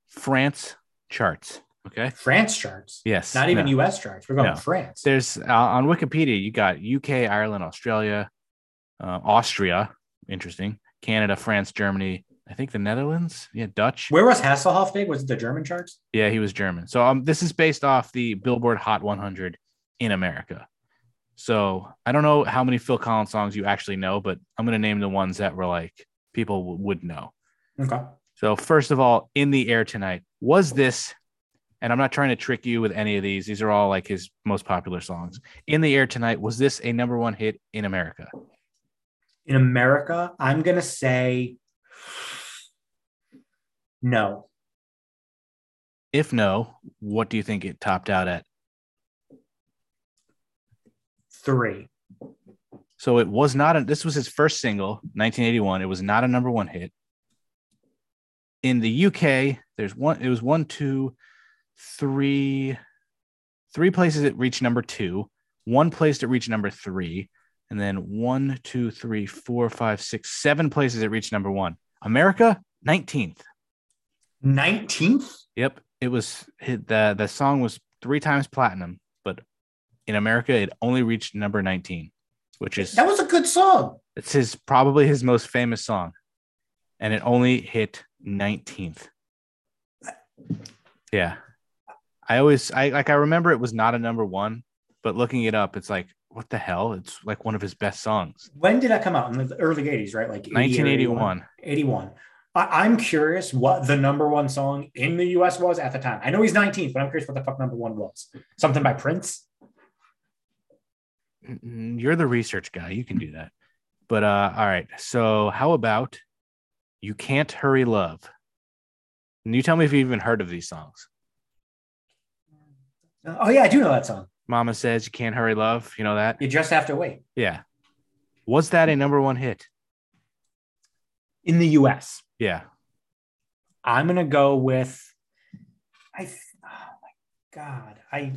France charts. Okay. France charts, Yes. not even No. U.S. charts. We're going No. France. There's uh, on Wikipedia, you got UK, Ireland, Australia, uh, Austria, interesting, Canada, France, Germany, I think the Netherlands. Yeah, Dutch. Where was Hasselhoff big? Was it the German charts? Yeah, he was German. So um, this is based off the Billboard Hot 100 in America. So I don't know how many Phil Collins songs you actually know, but I'm gonna name the ones that were like people w- would know. Okay. So first of all, in the air tonight was this, and I'm not trying to trick you with any of these. These are all like his most popular songs. In the air tonight was this a number one hit in America? In America, I'm gonna say no. If no, what do you think it topped out at? Three. So it was not a, this was his first single, 1981. It was not a number one hit. In the UK, there's one, it was one, two, three, three places it reached number two, one place it reached number three, and then one, two, three, four, five, six, seven places it reached number one. America, 19th. 19th? Yep. It was hit the the song was three times platinum, but in America it only reached number 19, which is That was a good song. it's his probably his most famous song. And it only hit 19th. Yeah. I always I like I remember it was not a number one, but looking it up, it's like, what the hell? It's like one of his best songs. When did that come out? In the early 80s, right? Like 80 1981. 81. I, I'm curious what the number one song in the US was at the time. I know he's 19th, but I'm curious what the fuck number one was. Something by Prince? You're the research guy. You can do that. But uh all right. So how about You Can't Hurry Love? And you tell me if you've even heard of these songs. Oh, yeah, I do know that song. Mama says you can't hurry love. You know that? You just have to wait. Yeah. Was that a number one hit? In the US, Yeah. I'm going to go with, I, th- oh my God. I,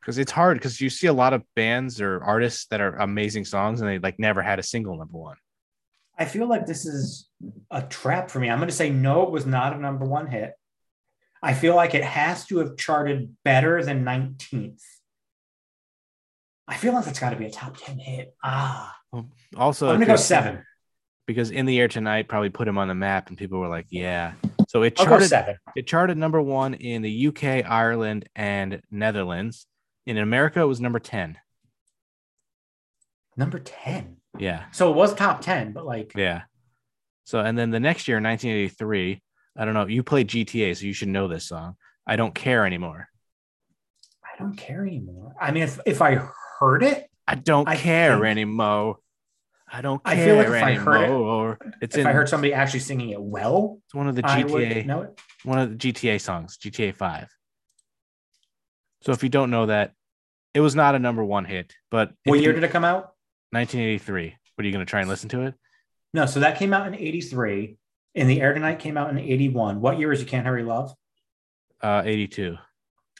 Because it's hard because you see a lot of bands or artists that are amazing songs and they like never had a single number one. I feel like this is a trap for me. I'm going to say no, it was not a number one hit. I feel like it has to have charted better than 19th. I feel like that's got to be a top 10 hit. Ah, Also, I'm going to go seven. because in the air tonight probably put him on the map and people were like, yeah. So it charted seven. it charted number one in the UK, Ireland, and Netherlands. In America, it was number 10. Number 10. Yeah. So it was top 10, but like, Yeah. So and then the next year, 1983, I don't know. You played GTA, so you should know this song. I don't care anymore. I don't care anymore. I mean, if, if I heard it, I don't I care think- anymore. I don't I care feel like if I heard it- anymore. it's if in I heard somebody actually singing it well, it's one of the GTA know it. one of the GTA songs, GTA 5. So if you don't know that, it was not a number one hit, but What year you- did it come out? 1983. What are you going to try and listen to it? No, so that came out in 83. And The Air Tonight came out in 81. What year is You Can't Hurry Love? Uh, 82.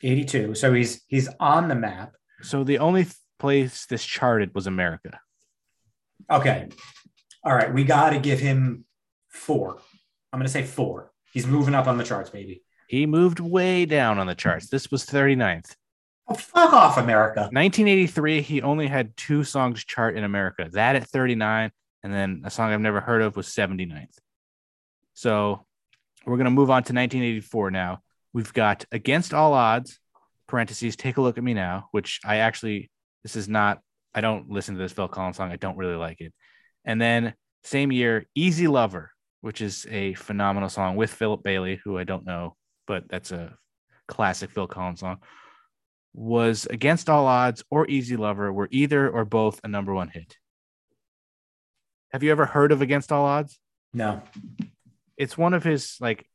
82. So he's he's on the map. So the only th- place this charted was America. Okay. All right. We got to give him four. I'm going to say four. He's moving up on the charts, baby. He moved way down on the charts. This was 39th. Oh, fuck off, America. 1983, he only had two songs chart in America. That at 39, and then a song I've never heard of was 79th. So we're gonna move on to 1984 now. We've got Against All Odds, parentheses, Take a Look at Me Now, which I actually this is not. I don't listen to this Phil Collins song. I don't really like it. And then same year, Easy Lover, which is a phenomenal song with Philip Bailey, who I don't know, but that's a classic Phil Collins song was Against All Odds or Easy Lover were either or both a number one hit. Have you ever heard of Against All Odds? No. It's one of his like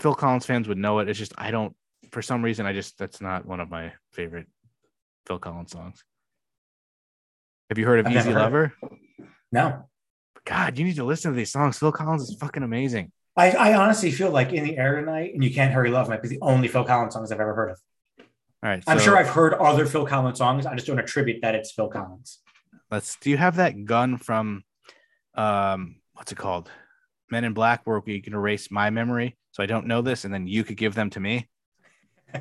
Phil Collins fans would know it. It's just I don't for some reason I just that's not one of my favorite Phil Collins songs. Have you heard of I've Easy Lover? No. God, you need to listen to these songs. Phil Collins is fucking amazing. I, I honestly feel like In the Air Tonight and You Can't Hurry Love might be the only Phil Collins songs I've ever heard of. All right, I'm sure I've heard other Phil Collins songs. I just don't attribute that it's Phil Collins. let's. Do you have that gun from, um, what's it called? Men in Black, where you can erase my memory, so I don't know this, and then you could give them to me.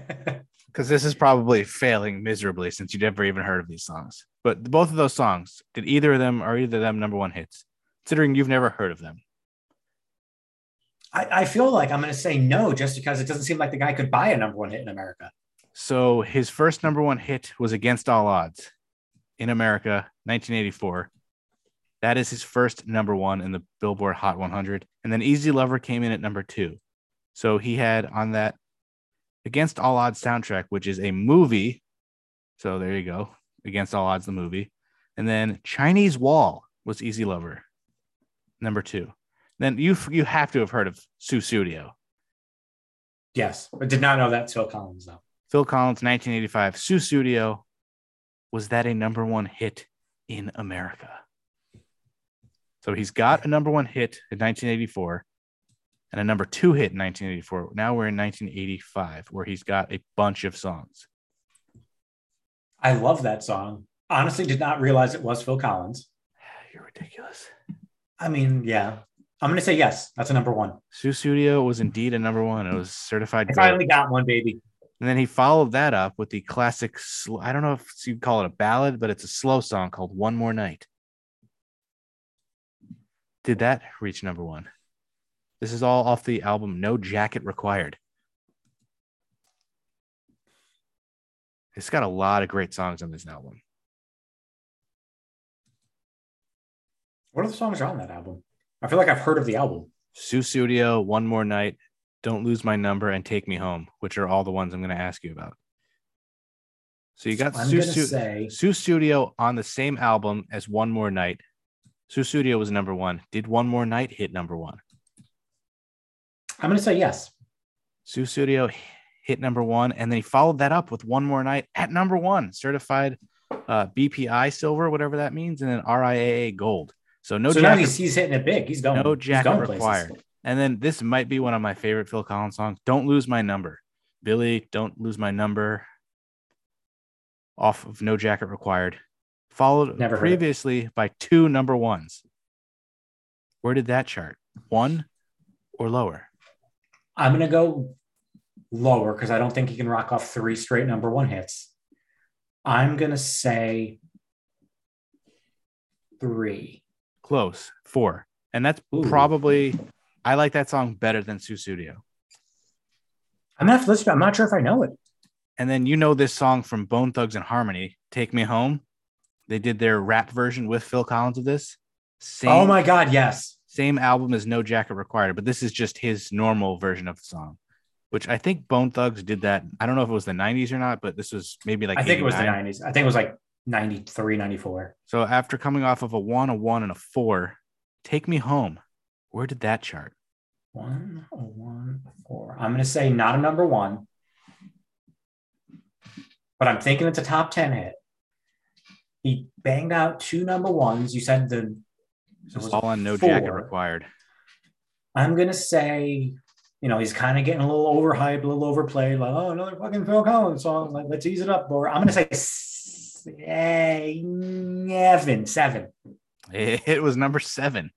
because this is probably failing miserably since you've never even heard of these songs. But both of those songs, did either of them are either of them number one hits? considering you've never heard of them. I, I feel like I'm going to say no just because it doesn't seem like the guy could buy a number one hit in America. So his first number one hit was Against All Odds in America, 1984. That is his first number one in the Billboard Hot 100. And then Easy Lover came in at number two. So he had on that Against All Odds soundtrack, which is a movie. So there you go. Against All Odds, the movie. And then Chinese Wall was Easy Lover, number two. Then you you have to have heard of Sussudio. Yes, I did not know that Phil Collins though. Phil Collins, 1985. Sussudio. Was that a number one hit in America? So he's got a number one hit in 1984 and a number two hit in 1984. Now we're in 1985, where he's got a bunch of songs. I love that song. Honestly, did not realize it was Phil Collins. You're ridiculous. I mean, yeah. I'm going to say yes. That's a number one. Sussudio was indeed a number one. It was certified. I gold. finally got one, baby. And then he followed that up with the classic, I don't know if you'd call it a ballad, but it's a slow song called One More Night. Did that reach number one? This is all off the album No Jacket Required. It's got a lot of great songs on this album. What are the songs on that album? I feel like I've heard of the album. Sussudio, One More Night, Don't Lose My Number, and Take Me Home, which are all the ones I'm going to ask you about. So you got to Sussu- say on the same album as One More Night. Sussudio was number one. Did One More Night hit number one? I'm going to say yes. Sussudio hit number one, and then he followed that up with One More Night at number one, certified uh, BPI silver, whatever that means, and then RIAA gold. So no so now jacket, he's, he's hitting it big. He's going. no jacket going places. required. And then this might be one of my favorite Phil Collins songs. Don't lose my number, Billy. Don't lose my number. Off of No Jacket Required, followed Never previously by two number ones. Where did that chart? One or lower? I'm going to go lower because I don't think he can rock off three straight number one hits. I'm going to say three. Close. Four. And that's Ooh. probably I like that song better than Sussudio. I'm going to have to listen. I'm not sure if I know it. And then you know this song from Bone Thugs-n-Harmony, Take Me Home. They did their rap version with Phil Collins of this. Oh same, Oh my God. Yes. same album as No Jacket Required, but this is just his normal version of the song, which I think Bone Thugs did that. I don't know if it was the 90s or not, but this was maybe like I think it was the 90s. I think it was like 93, 94. So after coming off of a one, a one, and a four, Take Me Home. Where did that chart? One, a one, a four. I'm going to say not a number one, but I'm thinking it's a top 10 hit. He banged out two number ones. You said the. All on No Jacket. Required. I'm going to say, you know, he's kind of getting a little overhyped, a little overplayed. Like, oh, another fucking Phil Collins song. Like, let's ease it up. Or I'm going to say seven, seven. It was number seven.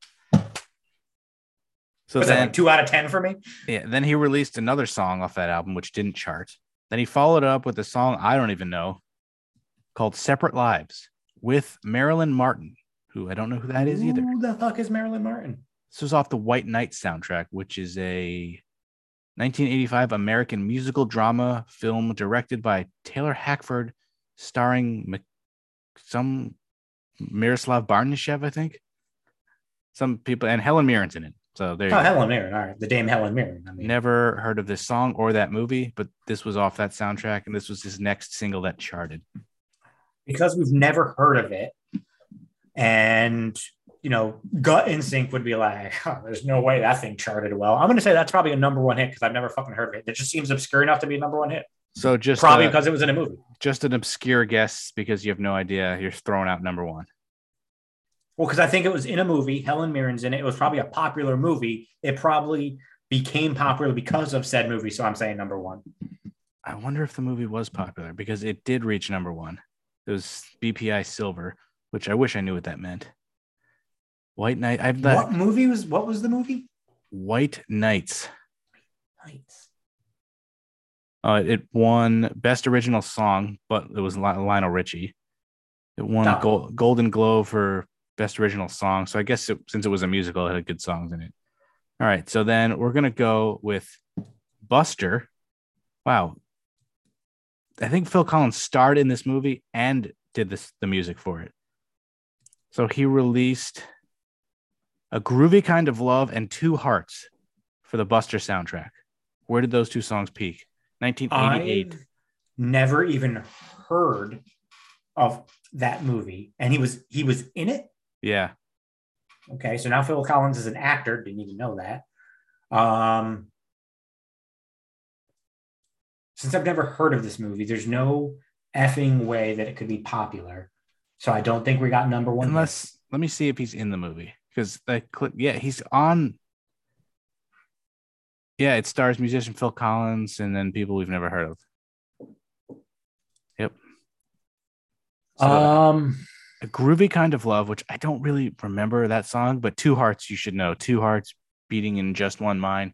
So Was that then, like two out of 10 for me? yeah, then he released another song off that album, which didn't chart. Then he followed up with a song I don't even know called Separate Lives with Marilyn Martin, who I don't know who that is either. Who the fuck is Marilyn Martin? This was off the White Night soundtrack, which is a 1985 American musical drama film directed by Taylor Hackford, starring Mc- some Miroslav Barnishev, I think. Some people and Helen Mirren's in it. So there you Oh. Helen Mirren. All right. The dame Helen Mirren. I mean, Never heard of this song or that movie, but this was off that soundtrack, and this was his next single that charted. Because we've never heard of it. And, you know, gut instinct would be like, "Huh, there's no way that thing charted well. I'm going to say that's probably a number one hit because I've never fucking heard of it. It just seems obscure enough to be a number one hit. So just Probably uh, because it was in a movie. just an obscure guess because you have no idea. You're throwing out number one. Well, because I think it was in a movie. Helen Mirren's in it. It was probably a popular movie. It probably became popular because of said movie. So I'm saying number one. I wonder if the movie was popular because it did reach number one. It was BPI Silver, which I wish I knew what that meant. White Night. I've the what movie was, what was the movie? White Nights. Nice. Uh, it won Best Original Song, but it was Lionel Richie. It won a Oh. Golden Globe for best original song. So I guess it, since it was a musical, it had good songs in it. All right, so then we're gonna go with Buster. Wow, I think Phil Collins starred in this movie and did this the music for it. So he released a groovy kind of love and two hearts for the Buster soundtrack. Where did those two songs peak? 1988. I've never even heard of that movie, and he was he was in it. Yeah. Okay, so now Phil Collins is an actor. Didn't even know that. Um, since I've never heard of this movie, there's no effing way that it could be popular. So I don't think we got number one. Unless let me see if he's in the movie because that clip. Yeah, he's on. Yeah, it stars musician Phil Collins and then people we've never heard of. Yep. So, um, a groovy kind of love, which I don't really remember that song, but Two Hearts you should know. Two Hearts beating in just one mind.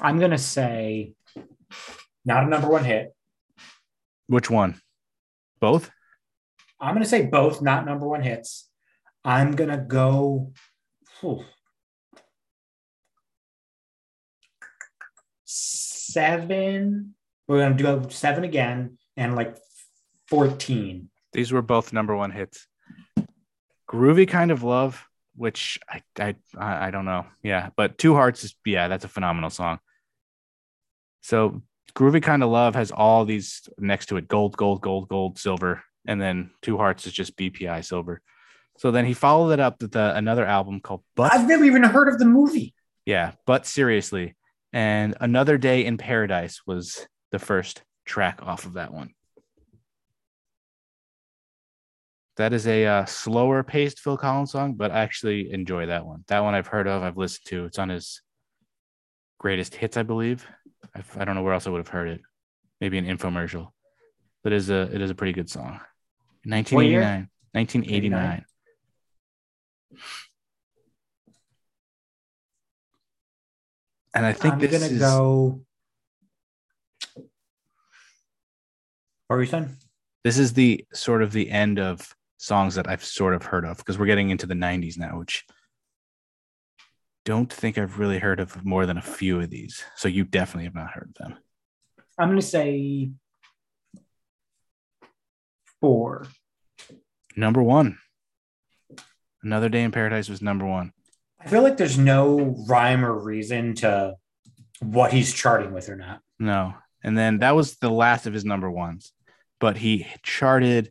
I'm gonna say not a number one hit. Which one? Both? I'm gonna say both, not number one hits. I'm gonna go. whew, seven. We're gonna do seven again and like 14. These were both number one hits. Groovy kind of love, which I I I don't know. Yeah, but Two Hearts is yeah, that's a phenomenal song. So Groovy kind of love has all these next to it: gold, gold, gold, gold, silver, and then Two Hearts is just BPI silver. So then he followed it up with uh, another album called But I've never even heard of the movie. yeah, but seriously, and Another Day in Paradise was the first track off of that one. That is a uh, slower paced Phil Collins song, but I actually enjoy that one. That one I've heard of, I've listened to. It's on his greatest hits, I believe. I've, I don't know where else I would have heard it. Maybe an infomercial. But it is a it is a pretty good song. 1989. 1989. And I think I'm this gonna is go. What were you saying? this is the sort of the end of songs that I've sort of heard of because we're getting into the 90s now, which don't think I've really heard of more than a few of these. So you definitely have not heard of them. I'm gonna say four. Number one. Another Day in Paradise was number one. I feel like there's no rhyme or reason to what he's charting with or not. No. And then that was the last of his number ones. But he charted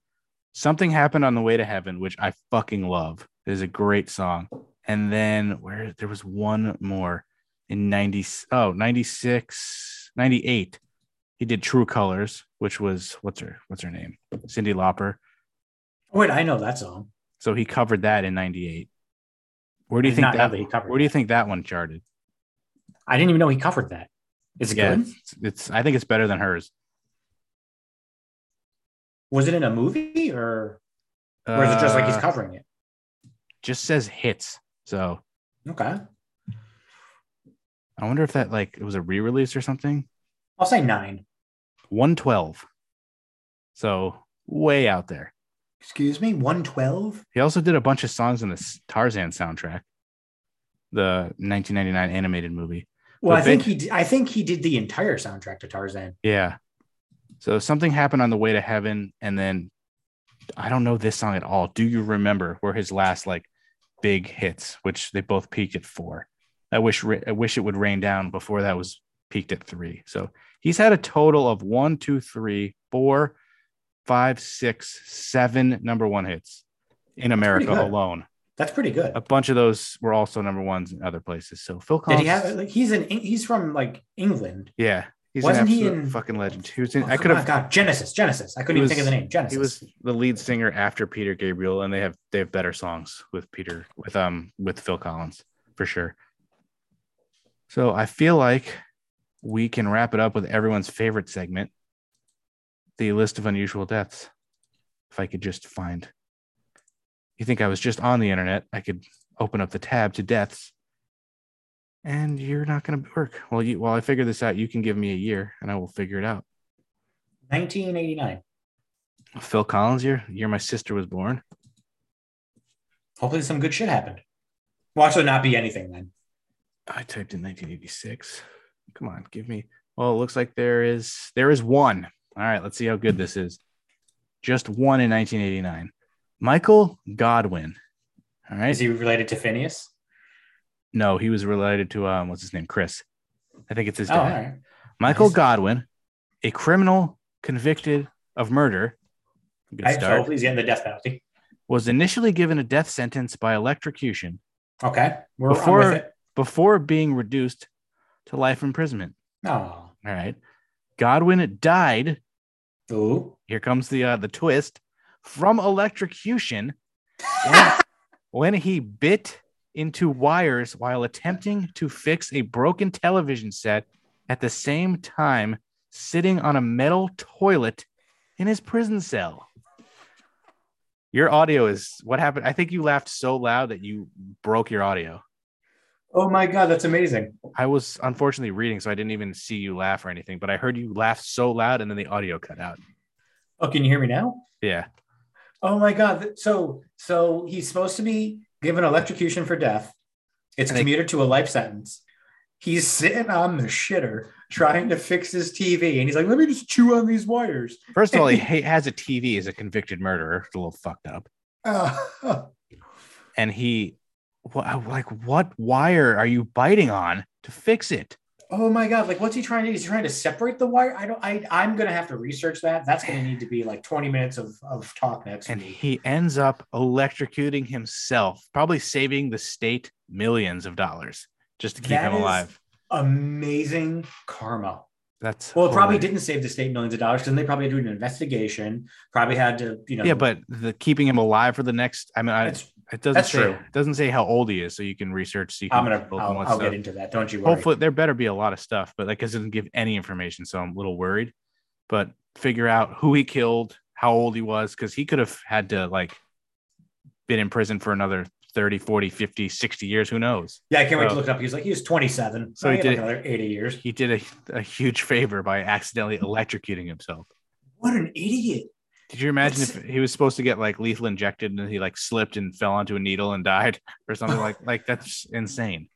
Something Happened on the Way to Heaven, which I fucking love. It is a great song. And then where there was one more in 90 oh 96 98 he did true colors which was what's her what's her name cyndi lauper Oh, wait, I know that song. so he covered that in 98 where do you think that, that he covered where do you think that one charted I didn't even know he covered that. Is it yeah good? it's, it's i think it's better than hers Was it in a movie or or is it just like he's Uh, covering it? just says hits so Okay. i wonder if that like it was a re-release or something I'll say nine. 112 so way out there Excuse me, 112? He also did a bunch of songs in the Tarzan soundtrack, the 1999 animated movie. Well, But I think they- he d- I think he did the entire soundtrack to Tarzan. Yeah. So something happened on the way to heaven, and then I don't know this song at all. Do you remember where his last like big hits, which they both peaked at four? I wish I wish it would rain down before that was peaked at three. So he's had a total of one, two, three, four, five, six, seven number one hits in America alone. That's pretty good. A bunch of those were also number ones in other places. So Phil Did Collins, he have like he's in he's from like England. yeah, he's Wasn't an he in- fucking legend. He was in. Oh, I could have God, Genesis, Genesis. I couldn't He even think of the name. Genesis. he was the lead singer after Peter Gabriel, and they have they have better songs with Peter with um with Phil Collins for sure. So I feel like we can wrap it up with everyone's favorite segment, the list of unusual deaths. If I could just find, you think I was just on the internet? I could open up the tab to deaths, and you're not going to work. Well, you while I figure this out, you can give me a year, and I will figure it out. 1989. Phil Collins year, year my sister was born. Hopefully, some good shit happened. Watch there not be anything then. I typed in 1986. Come on, give me. Well, it looks like there is there is one. All right, let's see how good this is. Just one in 1989. Michael Godwin. All right. Is he related to Phineas? No, he was related to um, what's his name? Chris. I think it's his Oh, dad. Michael Nice. Godwin, a criminal convicted of murder. Right, so start. he's getting the death penalty. Was initially given a death sentence by electrocution Okay, we're Before- before being reduced to life imprisonment. Oh, All right. Godwin died. ooh. Here comes the uh, the twist from electrocution when, when he bit into wires while attempting to fix a broken television set at the same time sitting on a metal toilet in his prison cell. Your audio is what happened. I think you laughed so loud that you broke your audio. Oh my god, that's amazing. I was unfortunately reading, so I didn't even see you laugh or anything, but I heard you laugh so loud and then the audio cut out. Oh, can you hear me now? Yeah. Oh my god. So so he's supposed to be given electrocution for death. It's And they- commuted to a life sentence. He's sitting on the shitter trying to fix his TV, and he's like, "Let me just chew on these wires." First of all, he has a TV as a convicted murderer. It's a little fucked up. Uh, And he, like, what wire are you biting on to fix it? Oh my god! Like, what's he trying to? do? Is he trying to separate the wire? I don't. I I'm gonna have to research that. That's gonna need to be like 20 minutes of of talk next And week. he ends up electrocuting himself, probably saving the state millions of dollars just to keep That him alive. Amazing karma. That's Well, it probably didn't save the state millions of dollars because they probably had to do an investigation. Probably had to, you know. Yeah, but the keeping him alive for the next. I mean, I, it doesn't that's say true. it doesn't say how old he is, so you can research. So you can I'm gonna. I'll, I'll get into that. Don't you worry. hopefully there better be a lot of stuff but like cause it doesn't give any information so i'm a little worried but figure out who he killed how old he was because he could have had to like been in prison for another 30 40 50 60 years who knows Yeah, I can't wait to look it up. He was like, he was 27. So he had did- like another 80 years. he did a, a huge favor by accidentally electrocuting himself What an idiot. Did you imagine That's- if he was supposed to get like lethal injected and he like slipped and fell onto a needle and died or something like like that's insane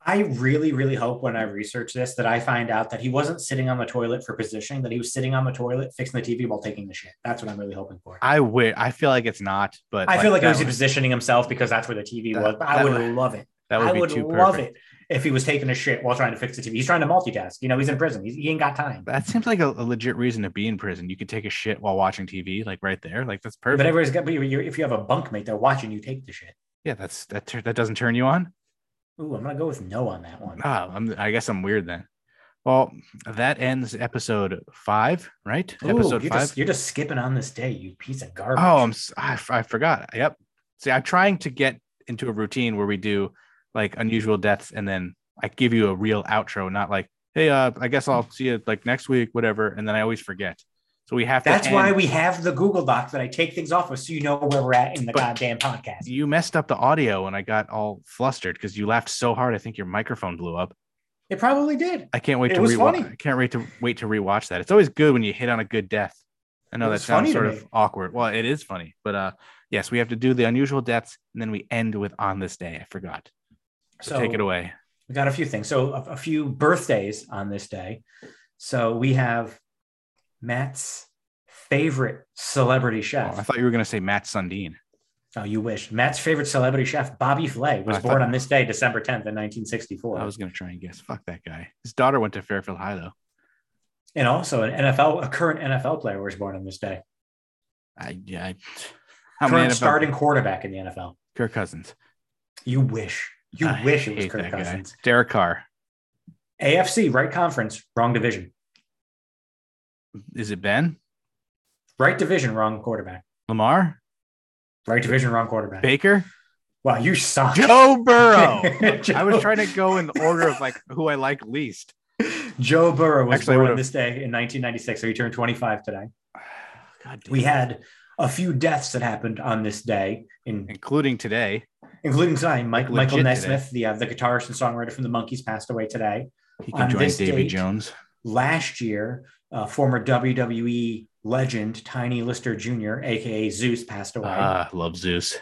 I really, really hope when I research this that I find out that he wasn't sitting on the toilet for positioning, that he was sitting on the toilet fixing the TV while taking the shit. That's what I'm really hoping for. i wi- i feel like it's not but I feel like he that was positioning himself because that's where the TV That- was. But I would would- love it. that would I be would too love perfect. it if he was taking a shit while trying to fix the TV. He's trying to multitask. You know, he's in prison. He's, he ain't got time. That seems like a, a legit reason to be in prison. You could take a shit while watching TV, like right there. Like that's perfect. But everybody's got. But you- you- if you have a bunkmate, they're watching you take the shit. yeah, that's that. That doesn't turn you on. Ooh, I'm gonna go with no on that one. Ah, I'm, I guess I'm weird then. Well, that ends episode five, right? Ooh, episode you're five. just you're just skipping on this day, you piece of garbage. oh, I'm. I, I forgot. Yep. See, I'm trying to get into a routine where we do like unusual deaths, and then I give you a real outro, not like, hey, uh, I guess I'll see you like next week, whatever. And then I always forget. So we have to. That's why we have the Google Doc that I take things off of so you know where we're at in the But- goddamn podcast. you messed up the audio and I got all flustered because you laughed so hard. I think your microphone blew up. It probably did. I can't wait It to rewatch. I can't wait to wait to rewatch that. It's always good when you hit on a good death. I know that sounds sort of awkward. Well, it is funny, but uh, yes, we have to do the unusual deaths and then we end with on this day. I forgot. So, So take it away. We got a few things. So a, a few birthdays on this day. So we have Matt's favorite celebrity Oh, chef. I thought you were going to say Matt Sundin. Oh, you wish. Matt's favorite celebrity chef, Bobby Flay, was I born thought- on this day, December 10th, in 1964. I was going to try and guess. Fuck that guy. His daughter went to Fairfield High though. and also an NFL, a current NFL player was born on this day. I yeah. I, how many current NFL starting quarterback in the NFL. Kirk Cousins. You wish. You I wish it was Kirk that guy. Cousins. Derek Carr. AFC, right conference, wrong division. Is it Ben? Right division, wrong quarterback. Lamar? Right division, wrong quarterback. Baker? Wow, you suck. Joe Burrow. Joe- I was trying to go in the order of like who I like least. Joe Burrow was Actually, born this day in 1996, so he turned 25 today. God damn. We had a few deaths that happened on this day, in, including today. Including tonight. Mike, Michael Nesmith, the uh, the guitarist and songwriter from the Monkees, passed away today. He can On join Davy date- Jones. Last year, uh, former WWE legend Tiny Lister Jr., aka Zeus, passed away. Ah, love Zeus.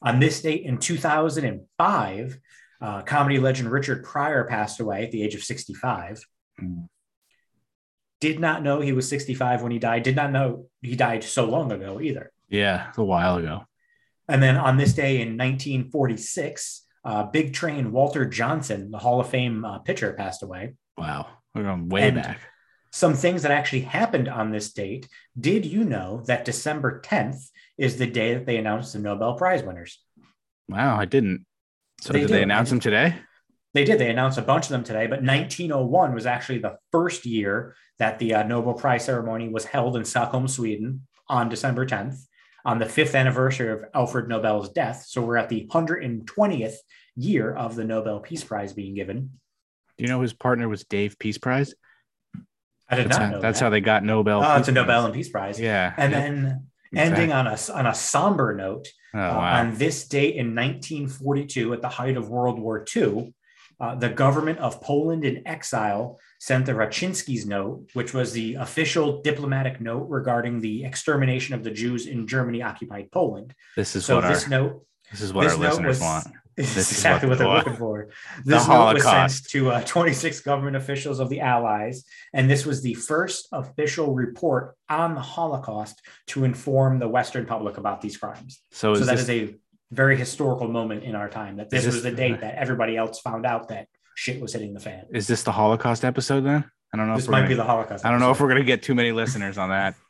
On this date in 2005, uh, comedy legend Richard Pryor passed away at the age of 65. Mm. Did not know he was 65 when he died. Did not know he died so long ago either. Yeah, a while ago. And then on this day in 1946, uh, big train Walter Johnson, the Hall of Fame uh, pitcher, passed away. Wow. We're going way And- back. Some things that actually happened on this date. Did you know that December 10th is the day that they announced the Nobel Prize winners? Wow, I didn't. So They did do. they announce them today? They did. They announced a bunch of them today, but 1901 was actually the first year that the uh, Nobel Prize ceremony was held in Stockholm, Sweden on December 10th, on the fifth anniversary of Alfred Nobel's death. So we're at the 120th year of the Nobel Peace Prize being given. Do you know his partner was Dave Peace Prize? I did That's, not how, know that's that. how they got Nobel. Oh, it's a Nobel and Peace Prize. Yeah. And yeah, then exactly. ending on a, on a somber note, Oh, Uh, wow. on this date in 1942, at the height of World War II, uh, the government of Poland in exile sent the Raczynski's note, which was the official diplomatic note regarding the extermination of the Jews in Germany occupied Poland. this is So what our this note this is what this our listeners was- want. is This is exactly what what, they're looking for. the This note was sent to uh, 26 government officials of the Allies, and this was the first official report on the Holocaust to inform the Western public about these crimes. So, so is that this, is a very historical moment in our time that this, this- was the date that everybody else found out that shit was hitting the fan. is this the Holocaust episode then? I don't know. This might gonna, be the Holocaust. I don't know if we're gonna get too many listeners on that.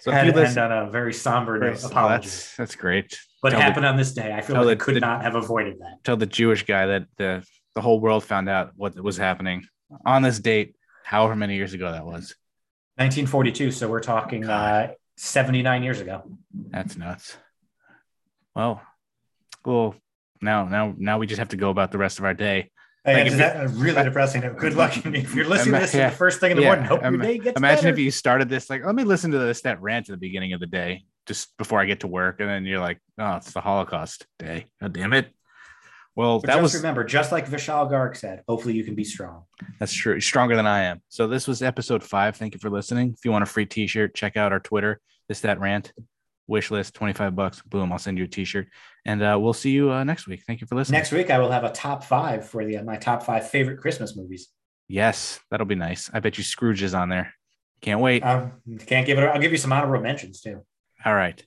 So if Had you to end listen, on a very somber note. oh, that's that's great. but it tell the- happened on this day. I feel like I could the- not have avoided that. Tell the Jewish guy that the the whole world found out what was happening on this date, however many years ago that was. 1942. So we're talking uh, 79 years ago. That's nuts. Well, well, now now now we just have to go about the rest of our day. Hey, Like, that really depressing? Good luck. if you're listening to this Yeah. the first thing in the Yeah. morning, hope your day gets Imagine better. if you started this like, let me listen to this that rant at the beginning of the day, just before I get to work, and then you're like, oh, it's the Holocaust day. God damn it. Well, But that just was remember, just like Vishal Garg said, hopefully you can be strong. that's true. Stronger than I am. So this was episode five. Thank you for listening. If you want a free T-shirt, check out our Twitter. This that rant wish list, twenty five bucks. Boom, I'll send you a T-shirt, and uh, we'll see you uh, next week. Thank you for listening. Next week, I will have a top five for the my top five favorite Christmas movies. Yes, that'll be nice. I bet you Scrooge is on there. Can't wait. Um, can't give it. I'll give you some honorable mentions too. All right.